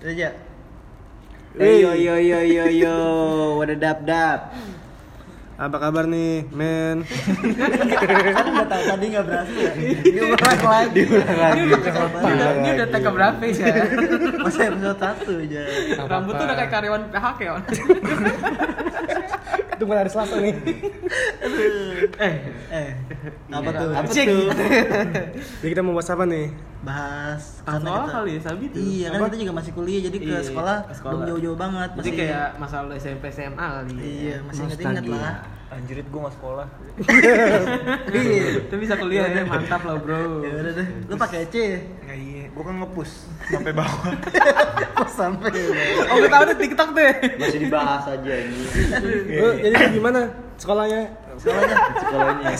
Reja. Eh, Yo yo yo yo yo, wadah dap dap. Apa kabar nih, men? Kan udah tahu tadi nggak berhasil ya. Diulang lagi. Diulang lagi. Ini udah, ini udah take berapa ya? Masih episode satu aja. Rambut tuh udah kayak karyawan PHK ya. Mulai hari Selasa nih. Eh, eh. Apa tuh? Apa tuh? Jadi kita mau bahas apa nih? Bahas Sekolah karena kita- kali ya, Sabi tuh. Iya, kan kita juga masih kuliah jadi ke Iya, sekolah, ke sekolah. belum jauh-jauh banget. Jadi kayak masalah SMP SMA kali. ya. Iya, masih inget-inget Nostalgia. lah. Anjirit gue gak sekolah Iya. Itu bisa kuliah ya, mantap lah bro. Ya udah deh. Lu pakai C ya? Nggak iya, gue kan ngepush sampai bawah Pas sampai. Oh gue tau deh TikTok deh. Masih dibahas aja ini. Jadi gimana sekolahnya? Sekolahnya Sekolahnya.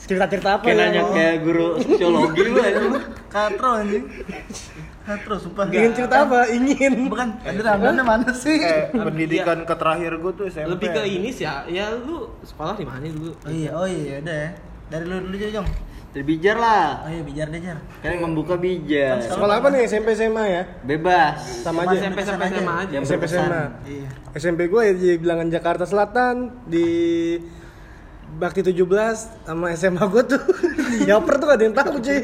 Cerita-cerita apa Kayak ya? nanya kayak guru sosiologi lu aja. katro anjing. Katro sumpah. Ingin cerita apa? Ingin. Bukan, ada rambutnya mana sih? Eh, pendidikan ke terakhir gue tuh SMP Lebih ke ini sih ya. Ya lu sekolah di mana dulu? Oh iya, oh iya udah ya. Dari lu dulu aja, Jong. Terbijar lah. Oh iya, bijar deh, Jar. Kan yang membuka bijar. Sekolah apa nih? SMP SMA ya? Bebas. Sama aja. SMP SMP. SMA aja. SMP. SMA. Iya. SMP gue ya di bilangan Jakarta Selatan di Bakti 17 sama SMA gue tuh Yaper tuh gak ada yang tahu cuy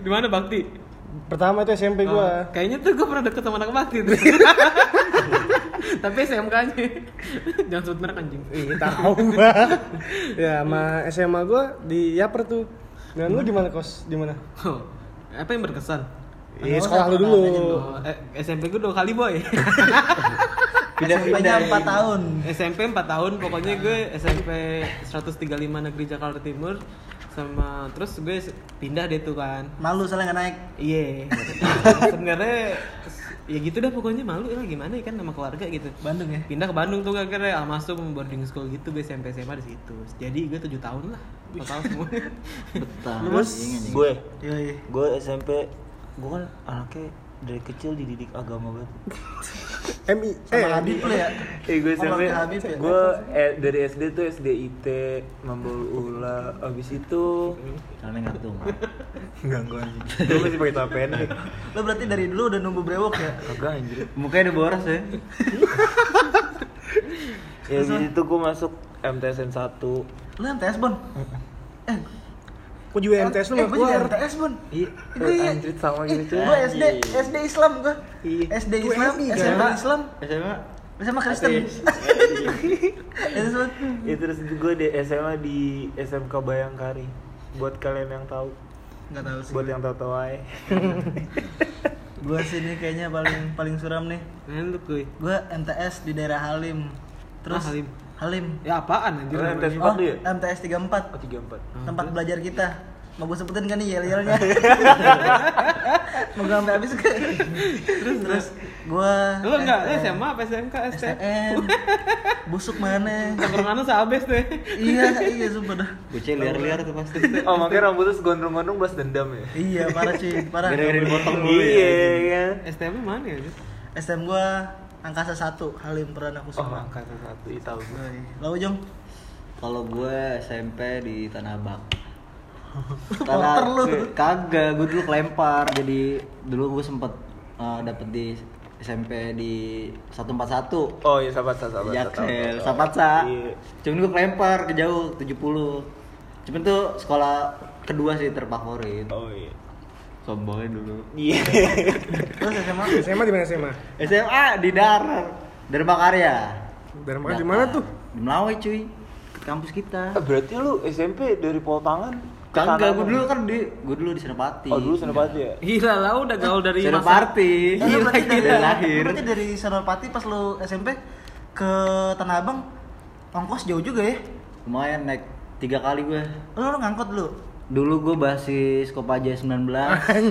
Di mana Bakti? Pertama itu SMP gue Oh, kayaknya tuh gue pernah deket sama anak Bakti tuh. Tapi SMK-nya. Jangan sebut merek anjing. Ih tahu gua Ya sama SMA gue di Yaper tuh Dan lu gimana kos? Di mana? Oh, apa yang berkesan? Iya sekolah lu dulu eh, SMP gue dua kali boy. SMP-nya 4 tahun. SMP 4 tahun pokoknya gue SMP 135 Negeri Jakarta Timur sama terus gue pindah deh tuh kan Malu soalnya nggak naik. iya sebenarnya ya gitu dah pokoknya malu ya gimana ya kan sama keluarga gitu Bandung ya. pindah ke Bandung tuh akhirnya Almasum boarding school gitu gue SMP SMA di situ jadi gue tujuh tahun lah total semua Betah. Terus? Anjing, anjing. Gue, Yoi. gue SMP Gue kan anaknya dari kecil dididik agama banget MI Sama Eh Habib lu ya. Eh gue Sama SMP, ya? gue eh, dari SD tuh SD IT, Mambul Ula, abis itu Karena ngatung. Enggak, gue anjing Gue masih pakai celana pendek Lu berarti dari dulu udah nunggu brewok ya? Kagak anjir Mukanya udah boros ya. Ya abis itu gue masuk MTSN 1 Lu MTS, Bon? Eh, Gue juga MTS lu eh, gak gua juga MTS, Bon. Iya, Gue iya. anjir sama Eh, gitu cuy Gua SD, SD Islam gua. Iya. SD Islam? SMA Islam, SMA. SMA Kristen. Ya terus gue di SMA di SMK Bayangkari Buat kalian yang tahu Enggak tahu sih. Buat yang tahu-tahu aja Gua sini kayaknya paling paling suram nih. Gue Gua MTS di daerah Halim. Terus Ah, Halim. Halim. ya apaan anjir Lu namanya? MTS Oh, Empat lu ya? MTS 34. Oh 34 Tempat belajar kita. Mau gue sebutin kan nih yel-yelnya. Mau gue sampai habis ke. terus terus gua lu enggak eh, SMA apa SMK STM STM. Busuk mana? Tongkrongan lu seabes deh iya, iya sumpah dah. Bocah liar-liar tuh pasti. Oh makanya rambutnya segondrong-gondrong balas dendam ya? Iya, parah cuy, parah. Gara-gara dipotong dulu Iya ya. kan STM lu mana ya? STM gua angkasa 1 Halim Perdana Oh Kusuma. angkatan satu, iya tahu gue. Lalu Jong, Kalau gue SMP di Tanah Abang. Porter lu. Kagak, gue dulu kelempar. Jadi dulu gue sempet uh, dapet di SMP di 141 Oh iya sahabat sahabat Jaksel, Sapatsa. Iya Cuman gue kelempar ke jauh 70. Cuman tuh sekolah kedua sih terfavorit. Oh iya Sombongnya dulu. Iya terus SMA SMA di mana SMA? SMA di Dar Dharma Karya. Dari mana di mana tuh? Di Melawai cuy. Ke kampus kita. Ah, Berarti lu SMP dari Poltangan Kagak, gue dulu kan di gue dulu di Senopati. Oh dulu Senopati ya? Gila lah udah gaul dari masa Senopati. Eh, lu berarti dari, Dari lahir. berarti dari Senopati pas lu SMP ke Tanah Abang ongkos jauh juga ya? Lumayan naik tiga kali gue. Lu, lu ngangkut lu? Dulu gue basis Kopaja 19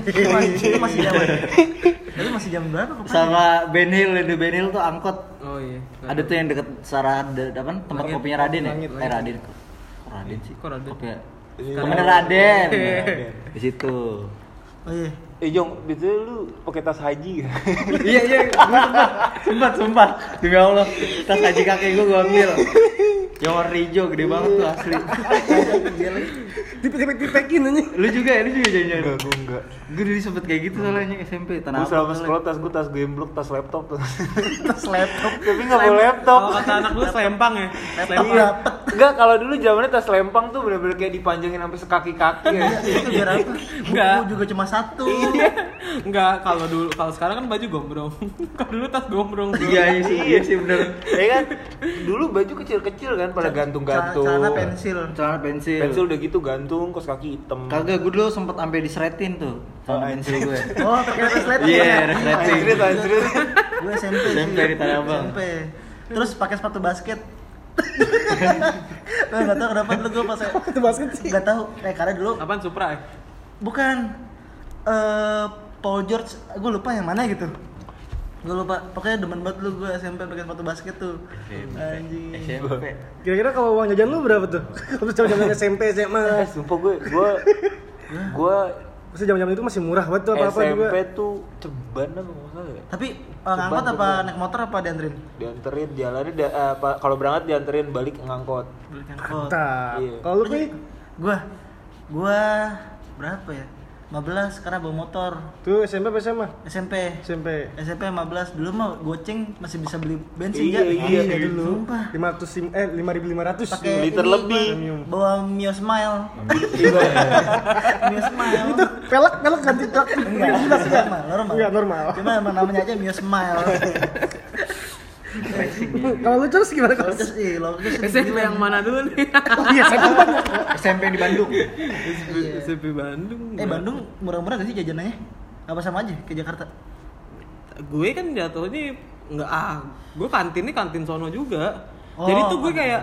Itu masih, itu masih zaman Itu masih jam berapa? Kopaja? sama Benhil, itu Benhil tuh angkot. Oh iya Ada tuh yang deket Sarah ada apa tempat Langit. kopinya Raden ya? Langit, Eh langit. Raden. Kok Raden sih? Kok Raden? Kopi Iya. Raden. Raden. Di situ. Oh iya Eh Jong, itu lu pakai tas haji gak? iya iya, gue sempat, sempat, sempat. Demi Allah, tas haji kakek gue gue ambil. Yang warna hijau gede banget tuh asli. Tipek-tipek-tipekin aja. Lu juga ya, lu juga jangan Enggak, gue enggak. Gue dulu sempet kayak gitu soalnya SMP tanah Gue selama sekolah tas gue tas gemblok, tas laptop tuh. Terus laptop. Tapi nggak bawa laptop. Kalau kata anak dulu selempang ya. Laptop Iya. dapet. Enggak, kalau dulu zamannya tas lempang tuh bener-bener kayak dipanjangin sampai sekaki-kaki ya. Itu biar apa? Enggak. Buku juga cuma satu. Enggak, kalau dulu kalau sekarang kan baju gombrong. Kalau dulu tas gombrong. bro. Iya iya sih, iya sih bener. Ya kan? Dulu baju kecil-kecil kan pada gantung-gantung. Celana pensil. Celana pensil. Pensil udah gitu gantung, kos kaki hitam. Kagak, gue dulu sempet sampai diseretin tuh celana pensil gue. Oh, pakai resleting. Iya, ya? resleting. Anjrit, anjrit. Gue SMP. SMP di Tanah Abang. SMP. Terus pakai sepatu basket. Gue nggak tahu kenapa dulu gue pas Itu basket sih. nggak tahu. Eh karena dulu Apaan Supra ya? bukan eh Paul George. Gue lupa yang mana gitu. Gue lupa. Pokoknya demen banget dulu gue SMP pakai sepatu basket tuh. Anjing. SMP. Kira-kira kalau uang jajan lu berapa tuh? Kalau zaman SMP SMA. Eh, sumpah gue, gue, gue Pasti zaman-zaman itu masih murah banget tuh apa-apa SMP juga. tuh ceban apa nggak salah ya? Tapi eh, ngangkot apa naik motor apa dianterin? Dianterin, jalannya, dia- apa, kalau berangkat dianterin balik ngangkot. Beli ngangkot. Iya. Kalau lu? Gua gua berapa ya? 15 karena bawa motor. Tuh SMP apa SMA? SMP. SMP. SMP 15 dulu mah goceng masih bisa beli bensin Iya, ya. iya, iya, dulu. Sumpah. 500 sim eh 5500. Pakai Liter ini lebih. Bawa Mio Smile. Iya. Mio Smile. Itu pelek pelek ganti truk. Enggak, normal, normal. Enggak normal. Cuma emang namanya aja Mio Smile. Kalau lu terus gimana kalau? Terus SMP yang mana dulu nih? Oh iya, SMP banyak. SMP di Bandung. SMP Bandung. Eh Bandung murah-murah gak sih jajanannya? Apa sama aja ke Jakarta? gue kan jatuhnya nggak ah gue kantinnya kantin sono juga Oh, jadi tuh gue kantin. kayak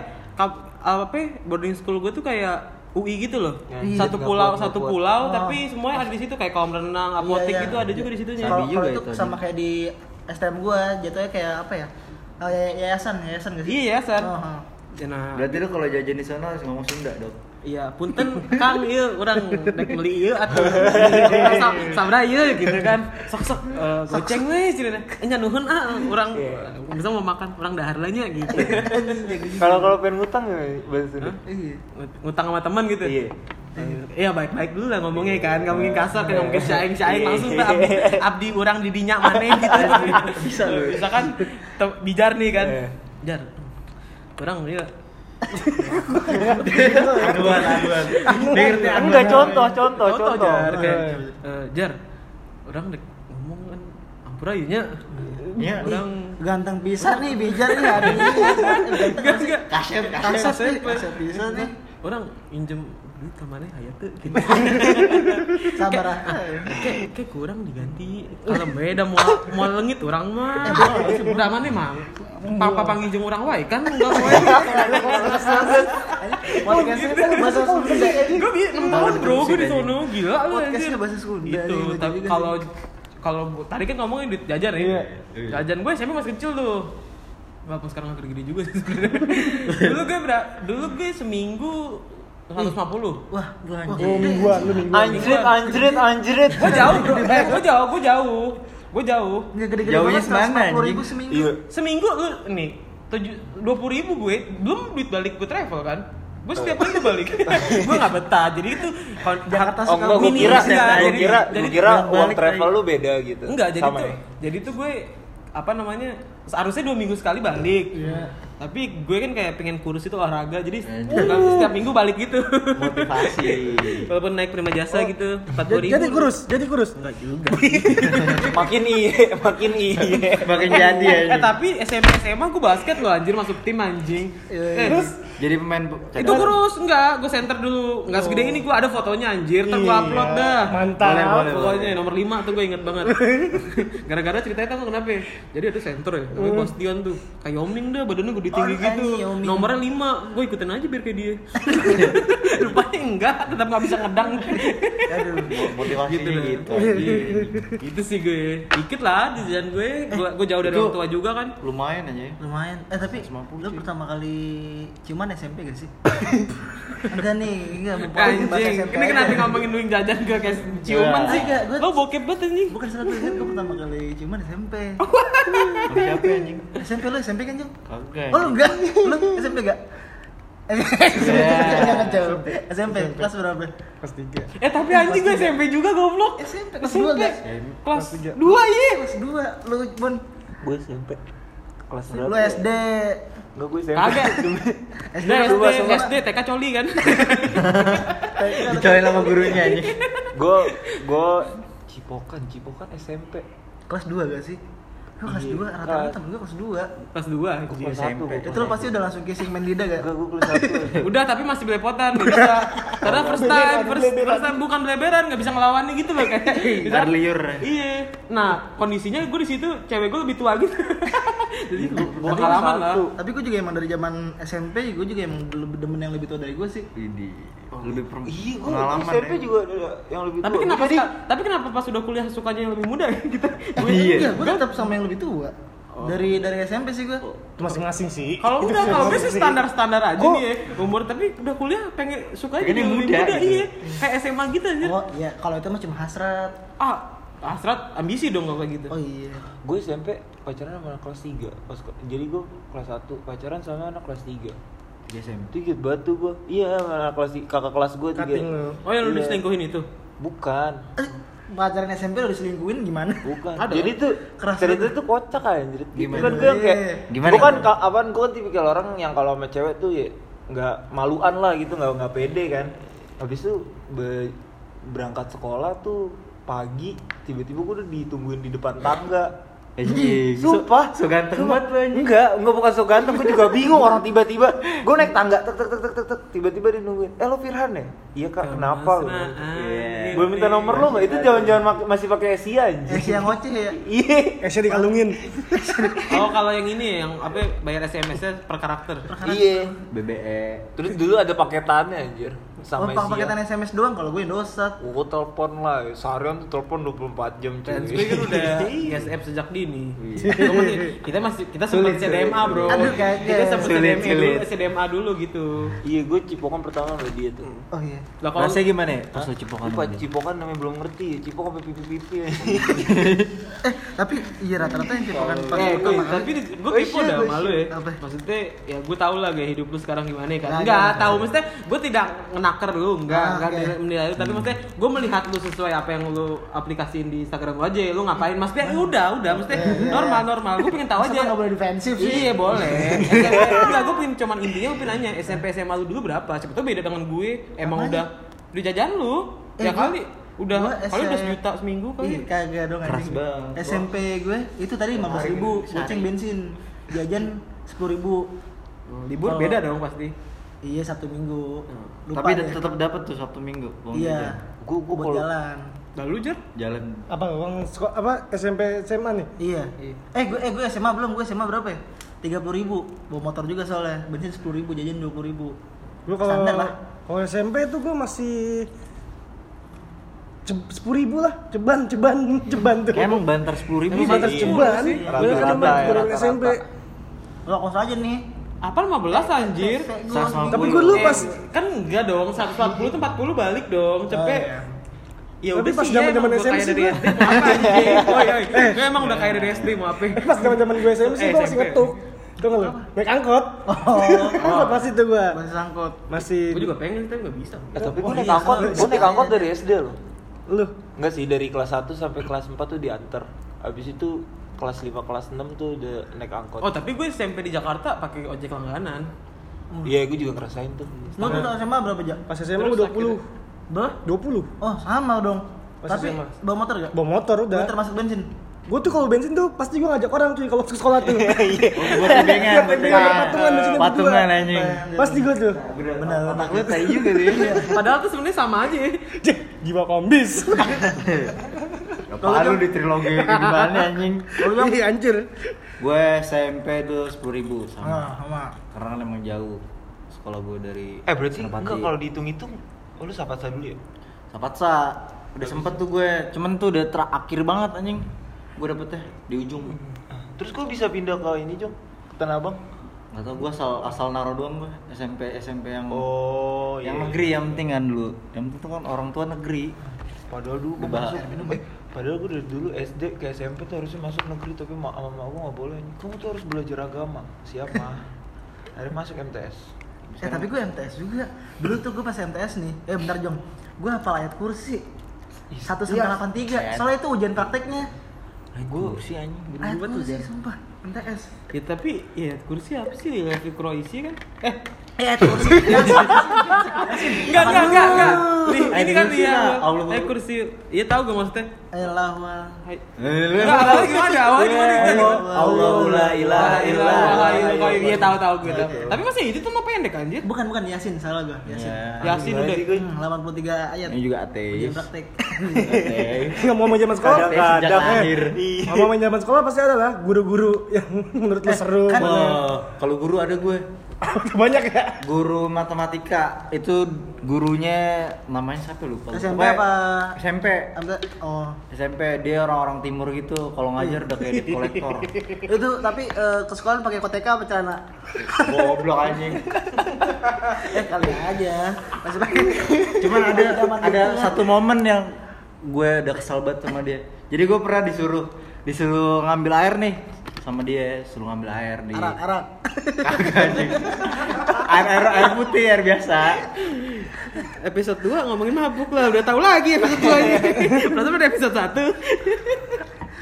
apa ya, boarding school gue tuh kayak UI gitu loh Iya. satu Nggak pulau satu kuat. pulau Oh. tapi semuanya ada di situ kayak kolam renang apotek Iya, iya. gitu ada juga di situnya Kalau kalau itu itu. sama kayak di STM gua jatuhnya kayak apa ya? Oh, ya- yayasan, yayasan gak sih? iya ya san Oh, oh. nah Berarti lu kalau jajan di sana harus ngomong Sunda, Dok. iya punten kang iya orang dek beli iya atau Sa- sabra iya gitu kan sok sok eh, goceng weh cerita enya nuhun ah orang Iya. bisa mau makan orang dahar lanya gitu Kalau kalau pengen ngutang ya bahasa Sunda. Iya. ngutang sama teman gitu Iya. Iya baik-baik dulu lah ngomongnya kan, nggak mungkin kasar kan, nggak mungkin syaing-syaing Iya. langsung tuh abdi, abdi orang didinya mana gitu. Bisa loh. Bisa kan, bijar nih kan, Iya. jar, orang dia Aduan, aduan. Dia ngerti aduan. Enggak contoh, contoh, contoh jar, Iya. eh, jar, orang dek ngomong kan, ampura iya nya, Iya. orang Ganteng bisa nih bijar nih hari ini. Kaset bisa nih. orang injem duit kamarnya aya tuh gitu. Sabar ah. kayak kayak kurang diganti. Kalau beda mau mau lengit orang mah. Udah mana mang papa panginjeng orang wae kan enggak wae. Podcastnya kan bahasa Sunda. gue bi enam tahun bro gue di sono gila lu Podcastnya bahasa Sunda. itu tapi kalau kalau tadi kan ngomongin duit jajan nih Iya. jajan gue SMP masih kecil tuh. Walaupun sekarang agak gede juga sih sebenarnya. Dulu gue dulu gue seminggu 150 Wah, gua Oh, anjing. mingguan lu. Anjrit, anjrit, anjrit. gue jauh bro eh gue jauh gue jauh gue jauh Nggak gede-gede Jauhnya banget, semana, 140 ribu anjing? seminggu. Iya. seminggu lu nih tujuh dua puluh ribu gue belum duit balik gue travel kan gue setiap minggu balik gue nggak betah jadi itu Jakarta Oh enggak, gue kira, enggak, gue jadi- kira, jadi gue kira uang travel lu beda gitu. enggak jadi Sama tuh ya? jadi tuh gue apa namanya seharusnya dua minggu sekali balik Iya. Tapi gue kan kayak pengen kurus itu olahraga jadi kan setiap minggu balik gitu Motivasi. walaupun naik prima jasa gitu empat Jadi, jadi kurus, jadi kurus. enggak juga Makin iye, makin iye. Makin jadi ya. eh tapi SMP SMA gue basket loh anjir masuk tim anjing eh, Terus Jadi pemain bu- itu kurus enggak gue center dulu enggak segede ini gue ada fotonya anjir ntar gue Iya. upload dah Mantap. Boleh, boleh. pokoknya nomor 5 tuh gue inget banget gara-gara ceritanya tau kenapa ya? jadi ada center ya namanya Bastion tuh kayak Yoming dah badannya gue tinggi Oh, gitu Ming. nomornya 5 gue ikutin aja biar kayak dia rupanya enggak tetap gak bisa ngedang aduh. motivasinya Gitu gitu. anjing. itu sih gue dikit lah di jalan gue gue, gue jauh dari orang tua juga kan Lumayan aja ya. Lumayan. Eh tapi 150 lu pertama kali ciuman SMP gak sih? enggak nih, enggak mau bahas Anjing, SMP ini aja. kenapa ngomongin lu yang jajan gue kayak ciuman Enggak. sih? Gue- Lo bokep banget anjing. Bukan salah gue pertama kali ciuman SMP. Siapa anjing? SMP lu SMP kan, Jung? Kagak. Oh lu enggak? Lu SMP enggak? Jangan jauh. SMP kelas berapa? Kelas 3. Eh tapi anjing gue SMP juga goblok. SMP kelas dua enggak? Kelas 2 iya. Kelas 2 lu Bon. Gue SMP. Kelas berapa? Lu SD. Enggak gue SMP. Kagak. SD Nah, SD. SD TK coli kan. Dicobain sama gurunya ini. Gue gue Cipokan, Cipokan SMP. Kelas 2 gak sih? Lu kelas Iya. 2 rata-rata temen gue kelas 2. Kelas 2 Gue kelas satu. gua Itu kelas lu pasti udah langsung kissing main lidah gak? Enggak, gue kelas satu. Udah tapi masih belepotan bisa. Karena first time, first, first time bukan beleberan nggak bisa ngelawannya gitu loh kayak. bisa- Ntar liur. Iya. Nah kondisinya gue di situ cewek gue lebih tua gitu. Jadi gue Tapi pengalaman lah. Tapi gue juga emang dari zaman SMP, gue juga emang lebih demen yang lebih tua dari gue sih. Ini lebih per- Iya, gue pengalaman SMP ya. juga ada yang lebih Tapi tua. kenapa suka- tapi kenapa pas udah kuliah sukanya yang lebih muda gitu? Gue Iya. Iya, gue tetap sama yang lebih tua. Dari dari SMP sih gue. Itu masing-masing sih. kalau Itu udah kalau gue sih standar-standar aja Kok- nih ya umur tapi udah kuliah pengen suka jadi lebih muda muda, gitu. iya kayak SMA gitu aja Oh iya, kalau itu mah cuma hasrat. ah hasrat ambisi dong kalau kayak gitu Oh iya. gue SMP pacaran sama anak kelas 3 pas jadi gue kelas 1 pacaran sama anak kelas 3 Di SMP. Tiga batu gue Iya anak kelas kakak kelas gue tiga lu. oh yang lu Iya. diselingkuhin itu Bukan Eh, pacaran SMP udah diselingkuhin gimana? Bukan. Ada. Jadi tuh Keras cerita banget. tuh kocak anjir. Gimana? Kan gue kayak Gimana? Gue kan ka- apaan gue kan tipikal orang yang kalau sama cewek tuh ya nggak maluan lah gitu, nggak nggak pede kan. Habis itu be- berangkat sekolah tuh pagi tiba-tiba gue udah ditungguin di depan tangga. Anjing. Sumpah, So ganteng Sumpah. banget lu anjing. Enggak, enggak bukan so ganteng, gue juga bingung orang tiba-tiba gue naik tangga tek tek tek tek tek, tiba-tiba dia nungguin. Eh lo Firhan ya? Iya kak, kenapa lo? Kemesraan Boleh minta nomor lo nggak? Itu jangan-jangan mak- masih pakai Asia Eh, anjing. si yang ngoceh ya. Iya. Esnya dikalungin. oh kalau yang ini yang apa bayar SMS nya per karakter Iya. BBE. Terus dulu ada paketannya anjir Oh, sama Asia. paketan SMS doang kalau gue Indosat. Gue telepon lah, seharian tuh telepon 24 jam cuy. Transfer kan udah Iya. ISF sejak dini. Gua masih- kita masih kita sempat CDMA bro. Aduh, kagak. kita sempat Sulit, CDMA dulu. CDMA dulu gitu. Iya, gue cipokan pertama sama dia tuh. Oh iya. Lah kalau Rasanya gimana ya? Pas lu cipokan Lupa, cipokan namanya belum ngerti. Cipok sampai pipi-pipi. Eh, tapi iya rata-rata yang cipokan pas Eh, gue, tapi gue Oh, tipe iya, dah gue malu iya. ya. Apa? Maksudnya ya gue tau lah gaya hidup lu sekarang gimana kan. Nah, enggak, gimana? tahu maksudnya gue tidak ngenaker lu, enggak, Ah, enggak oke. menilai- lu, tapi maksudnya gue melihat lu sesuai apa yang lu aplikasiin di Instagram lu aja, lu ngapain? Maksudnya ya udah, udah, maksudnya normal normal. Gue pengen tahu aja. nggak boleh defensif sih? Iya boleh. SMP, enggak, gue pengen cuman intinya gue pengen nanya SMP SMA lu dulu berapa? Siapa tahu beda dengan gue. Emang Apanya? udah udah jajan lu. Eh, ya gua- kali udah kali udah sejuta seminggu Iya, kali. kagak dong Keras anjing. banget. SMP gue itu tadi 15 ribu, goceng bensin, jajan 10 ribu. Libur Kalau- beda dong pasti. Iya Sabtu Minggu. Lupa Tapi deh. tetap dapat tuh Sabtu Minggu. Iya. Gue gue buat kalau jalan. Lalu Jar? Jalan. Apa uang sekolah apa SMP SMA nih? Iya. Eh gue eh gue SMA belum, gue SMA berapa ya? 30 ribu, bawa motor juga soalnya, bensin 10 ribu, jajan 20 ribu. Gue kalau Standar lah. kalau SMP tuh gue masih sepuluh ribu lah, ceban, ceban, ceban tuh. Emang bantar 10 ribu Emang sih. batas Iya. ceban. rata-rata. SMP. Lo kos aja nih. Apa 15 anjir? Cepet gua 150. seminggu. Tapi gue dulu Eh, pas kan enggak dong, 140 tuh 40 balik dong, cepet. Oh, iya. Ya Tapi udah pas ya, emang gua SMP kaya sih dari gua. SD, mau apa anjing? Woi, woi. Gue emang udah kaya dari SD, mau apa? pas zaman zaman gue SMP sih Eh, gue masih ngetuk. Tuh nggak lu? Naik angkot. Oh, Angkot pasti tuh gue. masih sangkut. Masih. Gue juga pengen tapi nggak bisa. Eh, tapi Oh, gue naik iya, angkot, gue naik angkot dari SD loh. Lu. Enggak sih dari kelas 1 sampai kelas 4 tuh diantar. Habis itu kelas 5 kelas 6 tuh udah naik angkot. Oh tapi gue SMP di Jakarta pakai ojek langganan. Iya, gue juga ngerasain tuh. Lo tuh SMA berapa jam? Pas SMA gue 20. Ber? 20. Oh sama dong. Pas Tapi SMA. bawa motor gak? Bawa motor Gue udah. termasuk bensin. Gue tuh kalau bensin tuh pasti gue ngajak orang cuy kalau ke sekolah tuh. Iya. Buat Pegangan, pegangan. patungan di sini Patungan anjing. Pasti gue tuh. Benar. Otak lu tai juga tuh ya. Padahal tuh sebenarnya sama aja. Cek, jiwa kombis. Lu di trilogi gimana anjing? Iya anjir. Gue SMP tuh 10 ribu Nah, sama. sama. Karena emang jauh sekolah gue dari Eh berarti enggak kalau dihitung-hitung oh, lu sapatsa dulu ya? Sapatsa udah sempet tuh gue, cuman tuh udah terakhir banget anjing. Gue dapetnya di ujung. Terus gue bisa pindah ke ini, Jong? Ke Tanah Abang? Gak tau gue asal asal naro doang gue SMP SMP yang Oh, yang negeri yang penting kan dulu. Yang penting tuh kan orang tua negeri. Padahal dulu gue masuk eh, padahal gue dari dulu SD ke SMP tuh harusnya masuk negeri tapi ma sama mama gue nggak boleh. Kamu tuh harus belajar agama. Siapa? Akhirnya masuk MTS. Eh tapi gue MTS juga. Dulu tuh gue pas MTS nih. Eh bentar Jong. Gue hafal ayat kursi. 1 sampai Iya. 83. Soalnya itu ujian prakteknya. gue sih anjing Ayat kursi Jan. sumpah. MTS. Ya tapi ya kursi apa sih ya Kroasia kan? Eh Eh kursi. enggak enggak enggak enggak. Ini kan dia. Allah. Eh kursi. Iya tahu gak maksudnya? Allahumma. Hai. Eh, lu- Enggak, awalnya gimana? Awalnya gimana? Allah- Allahu la ilaha illallah. Iya tahu tahu gue tahu. Tapi masa itu tuh mah pendek anjir. Bukan bukan Yasin, salah gue. Yasin. Ya. Yasin udah. Hmm, 83 ayat. Ini juga ateis. praktek. Ateis. Nggak mau main zaman sekolah. Kadang- Eh, lahir. Ngomong main zaman sekolah pasti ada lah guru-guru yang menurut lu seru. Kan- kalau guru ada gue. Banyak ya. Guru matematika itu gurunya namanya siapa lupa. SMP Pokoknya apa? SMP. Oh. SMP dia orang-orang timur gitu. Kalau ngajar udah kayak debt kolektor. Itu tapi eh, ke sekolah pakai koteka apa celana? Goblok anjing. Eh kali aja. Masih pakai. Cuman ada ada satu momen yang gue udah kesal banget sama dia. Jadi gue pernah disuruh disuruh ngambil air nih sama dia, suruh ngambil air di arak arak. Kagak anjing. air, air air putih air biasa. Episode 2 ngomongin mabuk lah, udah tahu lagi episode 2 ini. Berarti pada episode 1.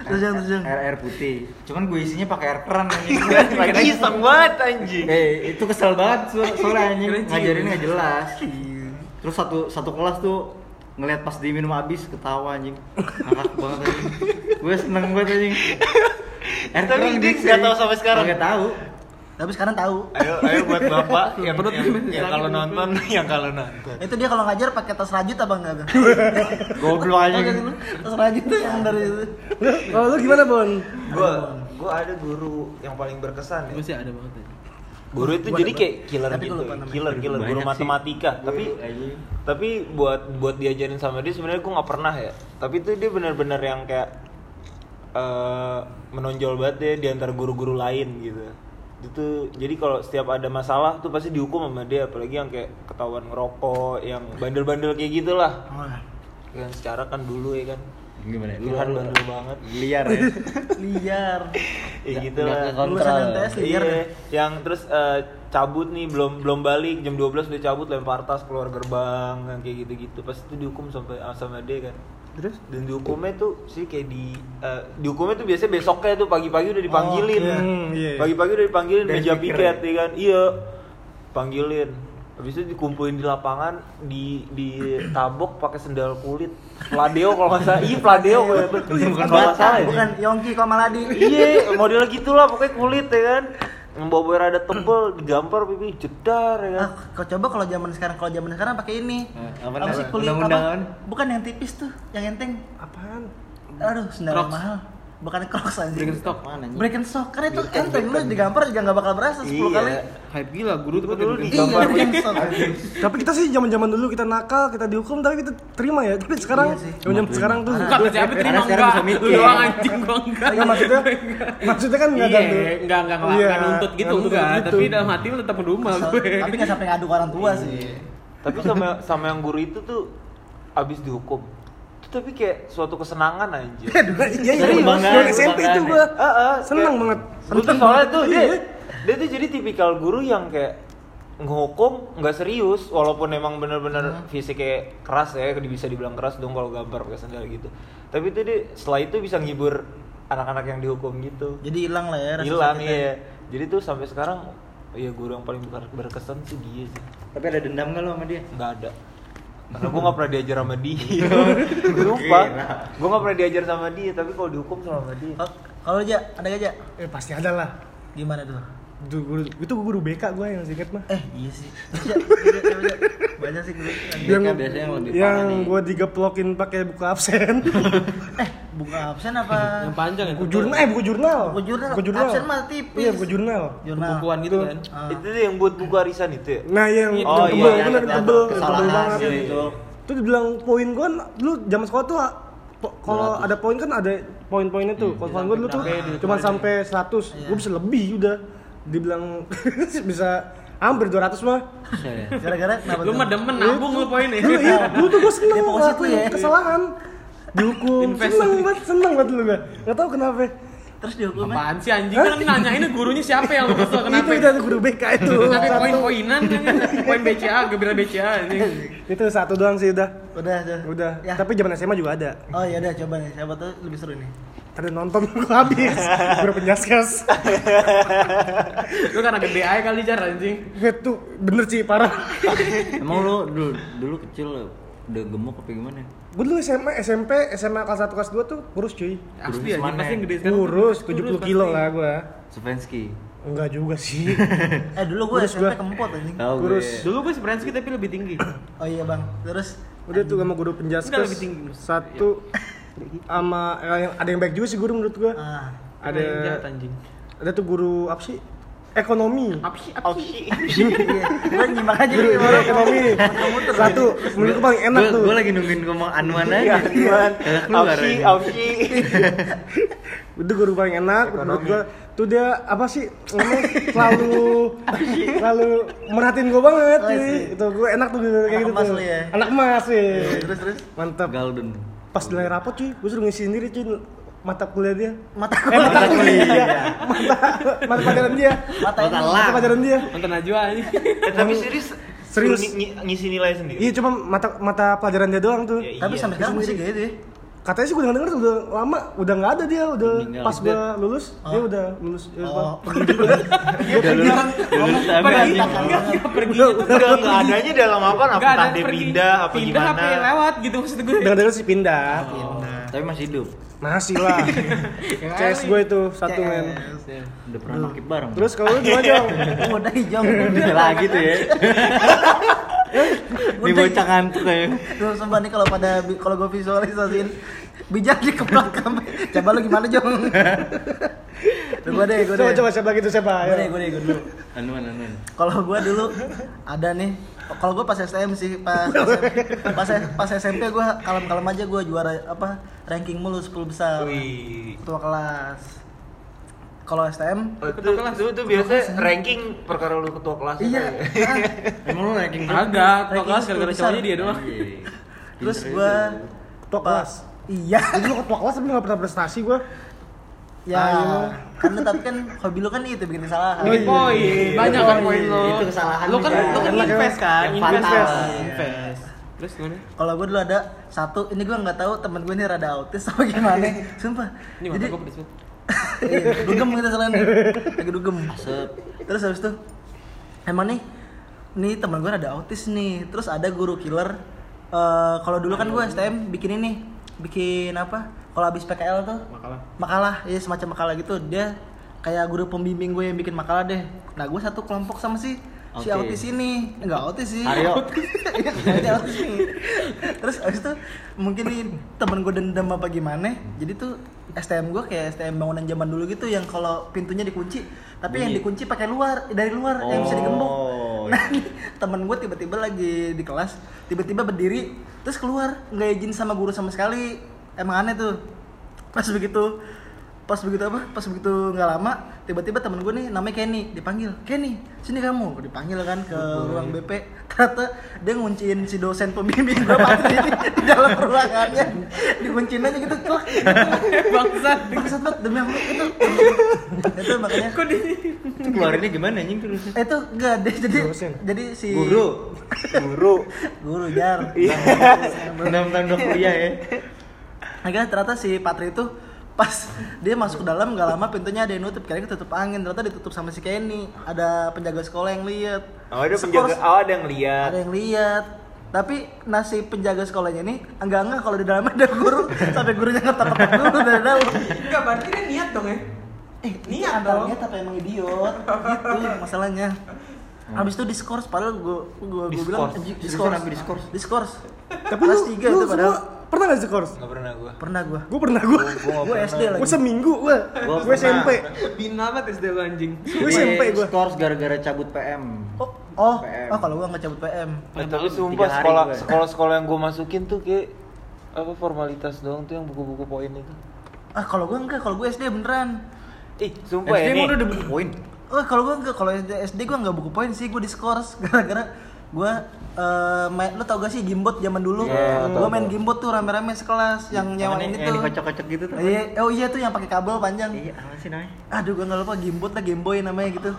Terus yang terus yang. Air air putih. Cuman gue isinya pakai air keran anjing. Lagi iseng banget anjing. eh itu kesel banget so- soalnya anjing ngajarin nggak jelas. Terus satu satu kelas tuh ngelihat pas diminum habis ketawa anjing. Ngakak banget anjing. Gue seneng banget anjing. Air Tapi dia nggak tahu sampai sekarang. Nggak tahu. Tapi sekarang tahu. Ayo ayo buat bapak yang, Perut yang, gimana? yang kalau nonton yang kalau nonton. Itu dia kalau ngajar pakai tas rajut apa enggak? Goblok dulu. Tas rajut tuh yang dari itu. Kalau lu gimana, Bon? Gua gua ada guru yang paling berkesan ya. Gue sih ada banget ya. Guru itu Gua jadi kayak killer tapi gitu, killer killer guru sih. matematika. Tapi Anjing. tapi buat buat diajarin sama dia sebenarnya gue nggak pernah ya. Tapi itu dia benar-benar yang kayak eh menonjol banget deh di antara guru-guru lain gitu. Itu jadi kalau setiap ada masalah tuh pasti dihukum sama dia, apalagi yang kayak ketahuan ngerokok, yang bandel-bandel kayak gitulah. Oh, Yang secara kan dulu ya kan. Gimana? Lu kan bandel banget. liar ya. liar. Ya gitu lah. Lulusan MTS liar. Iya, yang terus eh, cabut nih belum belum balik jam 12 udah cabut lempar tas keluar gerbang kan kayak gitu-gitu. Pas itu dihukum sampai sama dia kan. Terus? Dan dihukumnya tuh sih kayak di eh, dihukumnya tuh biasanya besoknya tuh pagi-pagi udah dipanggilin. iya. Hmm, iya. Pagi-pagi udah dipanggilin Dari meja speaker piket ya? ya kan. Iya. Panggilin. Habis itu dikumpulin di lapangan di di tabok pakai sendal kulit. Pladeo kalau nggak salah. Iya, Pladeo kalau Bukan nggak salah ya. Bukan Yongki Komaladi. iya model gitulah pokoknya kulit ya kan membawa rada tebel digampar pipi jedar ya kan Ah, kau coba kalau zaman sekarang kalau zaman sekarang pakai ini. Eh, apa Apa sih namanya? kulit apa? Bukan yang tipis tuh, yang enteng. Apaan? Aduh, sendal mahal. Bukan Crocs anjing. Birkenstock. Mana anjing? Birkenstock. Karena itu enteng lu digampar juga nggak bakal berasa 10 kali. Iya. Hype gila guru tuh dulu digambar Iya. Tapi kita sih zaman-zaman dulu kita nakal, kita dihukum tapi kita terima ya. Tapi sekarang Iya sih. zaman sekarang tuh Enggak, siapa terima enggak? Lu doang anjing gua enggak. Enggak maksudnya maksudnya kan enggak Iya, ada tuh. enggak enggak enggak Iya, enggak nuntut gitu nggak enggak, gitu. tapi dalam hati lu tetap rumah gue. Tapi nggak sampai ngadu orang tua sih. tapi sama sama yang guru itu tuh abis dihukum tapi kayak suatu kesenangan anjir. Iya iya. Dari SMP itu gua. Ah, seneng kayak- banget. Tuh soalnya tuh dia Iya. dia tuh jadi tipikal guru yang kayak ngehukum nggak serius walaupun emang bener-bener fisik kayak keras ya bisa dibilang keras dong kalau gambar pakai sandal gitu. Tapi itu dia setelah itu bisa ngibur anak-anak yang dihukum gitu. Jadi hilang lah ya rasa hilang iya. Jadi tuh sampai sekarang ya guru yang paling ber- berkesan sih dia sih. Tapi ada dendam nggak lo sama dia? nggak ada karena gue nggak pernah diajar sama dia gue lupa gue nggak pernah diajar sama dia tapi kalau dihukum sama dia Kalau- Kalau aja ada gak aja? Eh pasti ada lah. Gimana tuh? Itu guru itu guru BK gua yang inget mah. Eh iya sih. Banyak sih guru. Yang biasanya yang lebih yang parah nih. gua digeplokin pakai buku absen. Eh buka absen apa? Yang panjang ya. buku jurnal eh buku jurnal. Buku jurnal. Absen mah tipis. Iya, buku jurnal. Jurnal. Bukuan gitu kan. Ah. itu tuh yang buat buku arisan itu ya Nah, yang Iya, yang oh, tebel, iya, bener, iya, yang iya, tebel, kesalahan tebel banget. itu. Tuh dibilang poin gua dulu zaman sekolah tuh kalau ada poin kan ada poin-poinnya tuh. Kalau gua dulu tuh cuma sampai 100. Gua bisa lebih udah. Dibilang bisa hampir 200 mah. Gara-gara kenapa Lu mah demen nabung lu poinnya. Iya, dulu tuh gua seneng itu ngelakuin ya. kesalahan. Dihukum, seneng banget, seneng banget dulu gua. Gak tau kenapa. terus dihukumnya Apaan sih anjing kan nanya ini gurunya siapa yang lu kesel kenapa? itu udah guru BK itu Satu. poin-poinan kan? Poin BCA, gebira BCA anjing. itu satu doang sih udah udah udah udah ya. tapi zaman SMA juga ada oh ya udah coba nih siapa tuh lebih seru nih ada nonton gua habis guru penjaskes Lu kan agak DI kali jar anjing. gue tuh bener sih parah Emang lu dulu dulu kecil udah gemuk apa gimana? gue dulu SMA SMP SMA kelas 1 kelas 2 tuh kurus cuy Asli mana? pasti yang gede sekarang. kurus Kurus 70 kilo pasti. lah gua Sufensky. enggak juga sih eh dulu gue SMP gua. kempot anjing Tahu Kurus. gue. Dulu gue Sprensky tapi lebih tinggi. oh iya bang terus udah tuh sama guru Enggak, penjaskes lebih tinggi. satu sama eh, yang ada yang baik juga sih guru menurut gua. Ah ada Yang jahat, anjing. ada tuh guru apa sih? Ekonomi. Apa sih? Apa sih? iya gue nyimak aja guru guru ekonomi satu menurut gua paling enak Gue tuh. gue lagi nungguin ngomong Anwan aja. Iya, keluar Ausi, ini. Ausi. itu guru paling enak. Menurut gua tuh dia apa sih? Namanya selalu selalu merhatiin gua banget Oh, sih. itu gua enak tuh kayak Anak gitu. tuh ya? anak emas ya terus terus. Mantap Galden. Pas nilai rapot cuy gua suruh ngisi sendiri cuy mata kuliah dia. Mata eh mata kuliah. mata mata pelajaran dia. Mata ini mata pelajaran dia. Nonton Najwa anjing. Eh, tapi serius Serius. ng- ng- ngisi nilai sendiri. iya cuma mata mata pelajaran dia doang tuh. Ya, tapi iya. sampai sekarang masih gitu ya katanya sih gue denger denger udah lama udah nggak ada dia udah Meninggal. pas gua lulus dia udah lulus ya, oh lulus. Lulus tapi Pergi enggak enggak pergi Udah, enggak adanya dalam apa? Apa tanda pergi. pindah apa pindah gimana? apa lewat gitu maksud gue. denger denger sih pindah Tapi masih hidup. masih lah CS gue itu satu men Udah pernah nakip bareng. terus kalau lu gimana Jong? udah hijau Udah lagi tuh ya. Ini bocah ngantuk ya. Tuh sumpah nih kalau pada kalau gue visualisasiin bijak di kepala kamu. Coba lu gimana Jong? Gue deh, gue deh. coba coba siapa lagi tuh siapa Gue deh, gue deh, gue dulu. Anuan anuan. Kalau gue dulu ada nih. Kalau gue pas STM sih, pas pas pas SMP gue kalem-kalem aja gue juara apa ranking mulu 10 besar. Wih. Ketua kelas. Kalau STM Oh, itu, itu, itu biasa ranking perkara lu ketua kelas Iya. ya? ah. Emang lu ranking? Agak, Ranking kelas gara-gara cowoknya dia doang. Iya. Terus aja. ketua kelas Iya. Jadi lu ketua kelas tapi gak pernah prestasi gue Ya, Ayo. karena tapi kan hobi lu kan itu bikin kesalahan. Oh, Bikin poin, banyak kan Poin. poin lo. Itu kesalahan Lu kan lu kan ya. invest kan, invest. fatal. Invest. Terus gimana? Kalau gue dulu ada satu, ini gue nggak tahu temen gue ini rada autis apa gimana, sumpah. Ini Jadi gue iya, dugem kita selain lagi dugem. Asep. Terus habis itu emang nih, nih temen gue rada autis nih. Terus ada guru killer. Eh, kalau dulu kan gue STM bikin ini, bikin apa? Kalau habis PKL tuh Makalah. makalah ya semacam makalah gitu dia kayak guru pembimbing gue yang bikin makalah deh nah gue satu kelompok sama si si Oke. autis ini enggak autis sih Aryo. Iya, autis nih. terus abis itu mungkin nih temen gue dendam apa gimana jadi tuh STM gue kayak STM bangunan zaman dulu gitu yang kalau pintunya dikunci tapi yang Bunyi. dikunci pakai luar dari luar yang bisa digembok Oh, nah nih, temen gue tiba-tiba lagi di kelas tiba-tiba berdiri terus keluar nggak izin sama guru sama sekali emang aneh tuh pas begitu pas begitu apa pas begitu nggak lama tiba-tiba temen gue nih namanya Kenny dipanggil Kenny sini kamu dipanggil kan ke ruang BP ternyata dia ngunciin si dosen pembimbing gue pasti di, di dalam ruangannya dikunciin aja gitu kok Bangsat. bangsat banget demi Allah itu itu makanya Kok di Itu keluarinnya gimana anjing terus? itu enggak deh jadi Dosen. jadi si Guru. Guru. guru jar Enam tahun kuliah ya. Akhirnya ternyata si Patri itu pas dia masuk ke dalam nggak lama pintunya ada yang nutup. Kira ketutup angin ternyata ditutup sama si Kenny. Ada penjaga sekolah yang lihat. Oh, ada Skor- penjaga, oh ada yang lihat. ada yang lihat. Tapi nasi penjaga sekolahnya ini enggak enggak kalau di dalamnya ada guru. Sampai gurunya ngetok-ngetok dulu dari dalam. Enggak, berarti dia niat dong ya. eh Niat dong. niat apa emang idiot. Gitu masalahnya. Habis itu diskors padahal gue gue gue bilang Diskors? diskors diskors? diskors. Tapi kelas lu, 3 lu itu padahal. semua pernah gak sih kors? Enggak pernah gua. pernah gue gue pernah gue gue SD lagi gue seminggu gue Gua gue. SMP Bina banget SD lu anjing. gue SMP gue Skors gara-gara cabut PM. oh oh, PM. oh kalau gue nggak cabut PM tapi sumpah sekolah sekolah-sekolah yang gua masukin tuh kayak apa formalitas doang tuh yang buku-buku poin itu. ah kalau gue enggak kalau gue SD beneran Ih, sumpah SD ya nih. udah debut poin. Oh, kalau gue enggak, kalau SD, SD gue enggak buku poin sih, gue diskors gara-gara gue eh, main, lu tau gak sih gimbot zaman dulu? Iya, gua tahu, main gimbot tuh rame-rame sekelas yang nyewa Yang ini yang tuh. dikocok-kocok gitu tuh. Iya, oh iya tuh yang pakai kabel panjang. Iya, apa sih namanya? Aduh, gua nggak lupa gimbot lah Game Boy namanya gitu.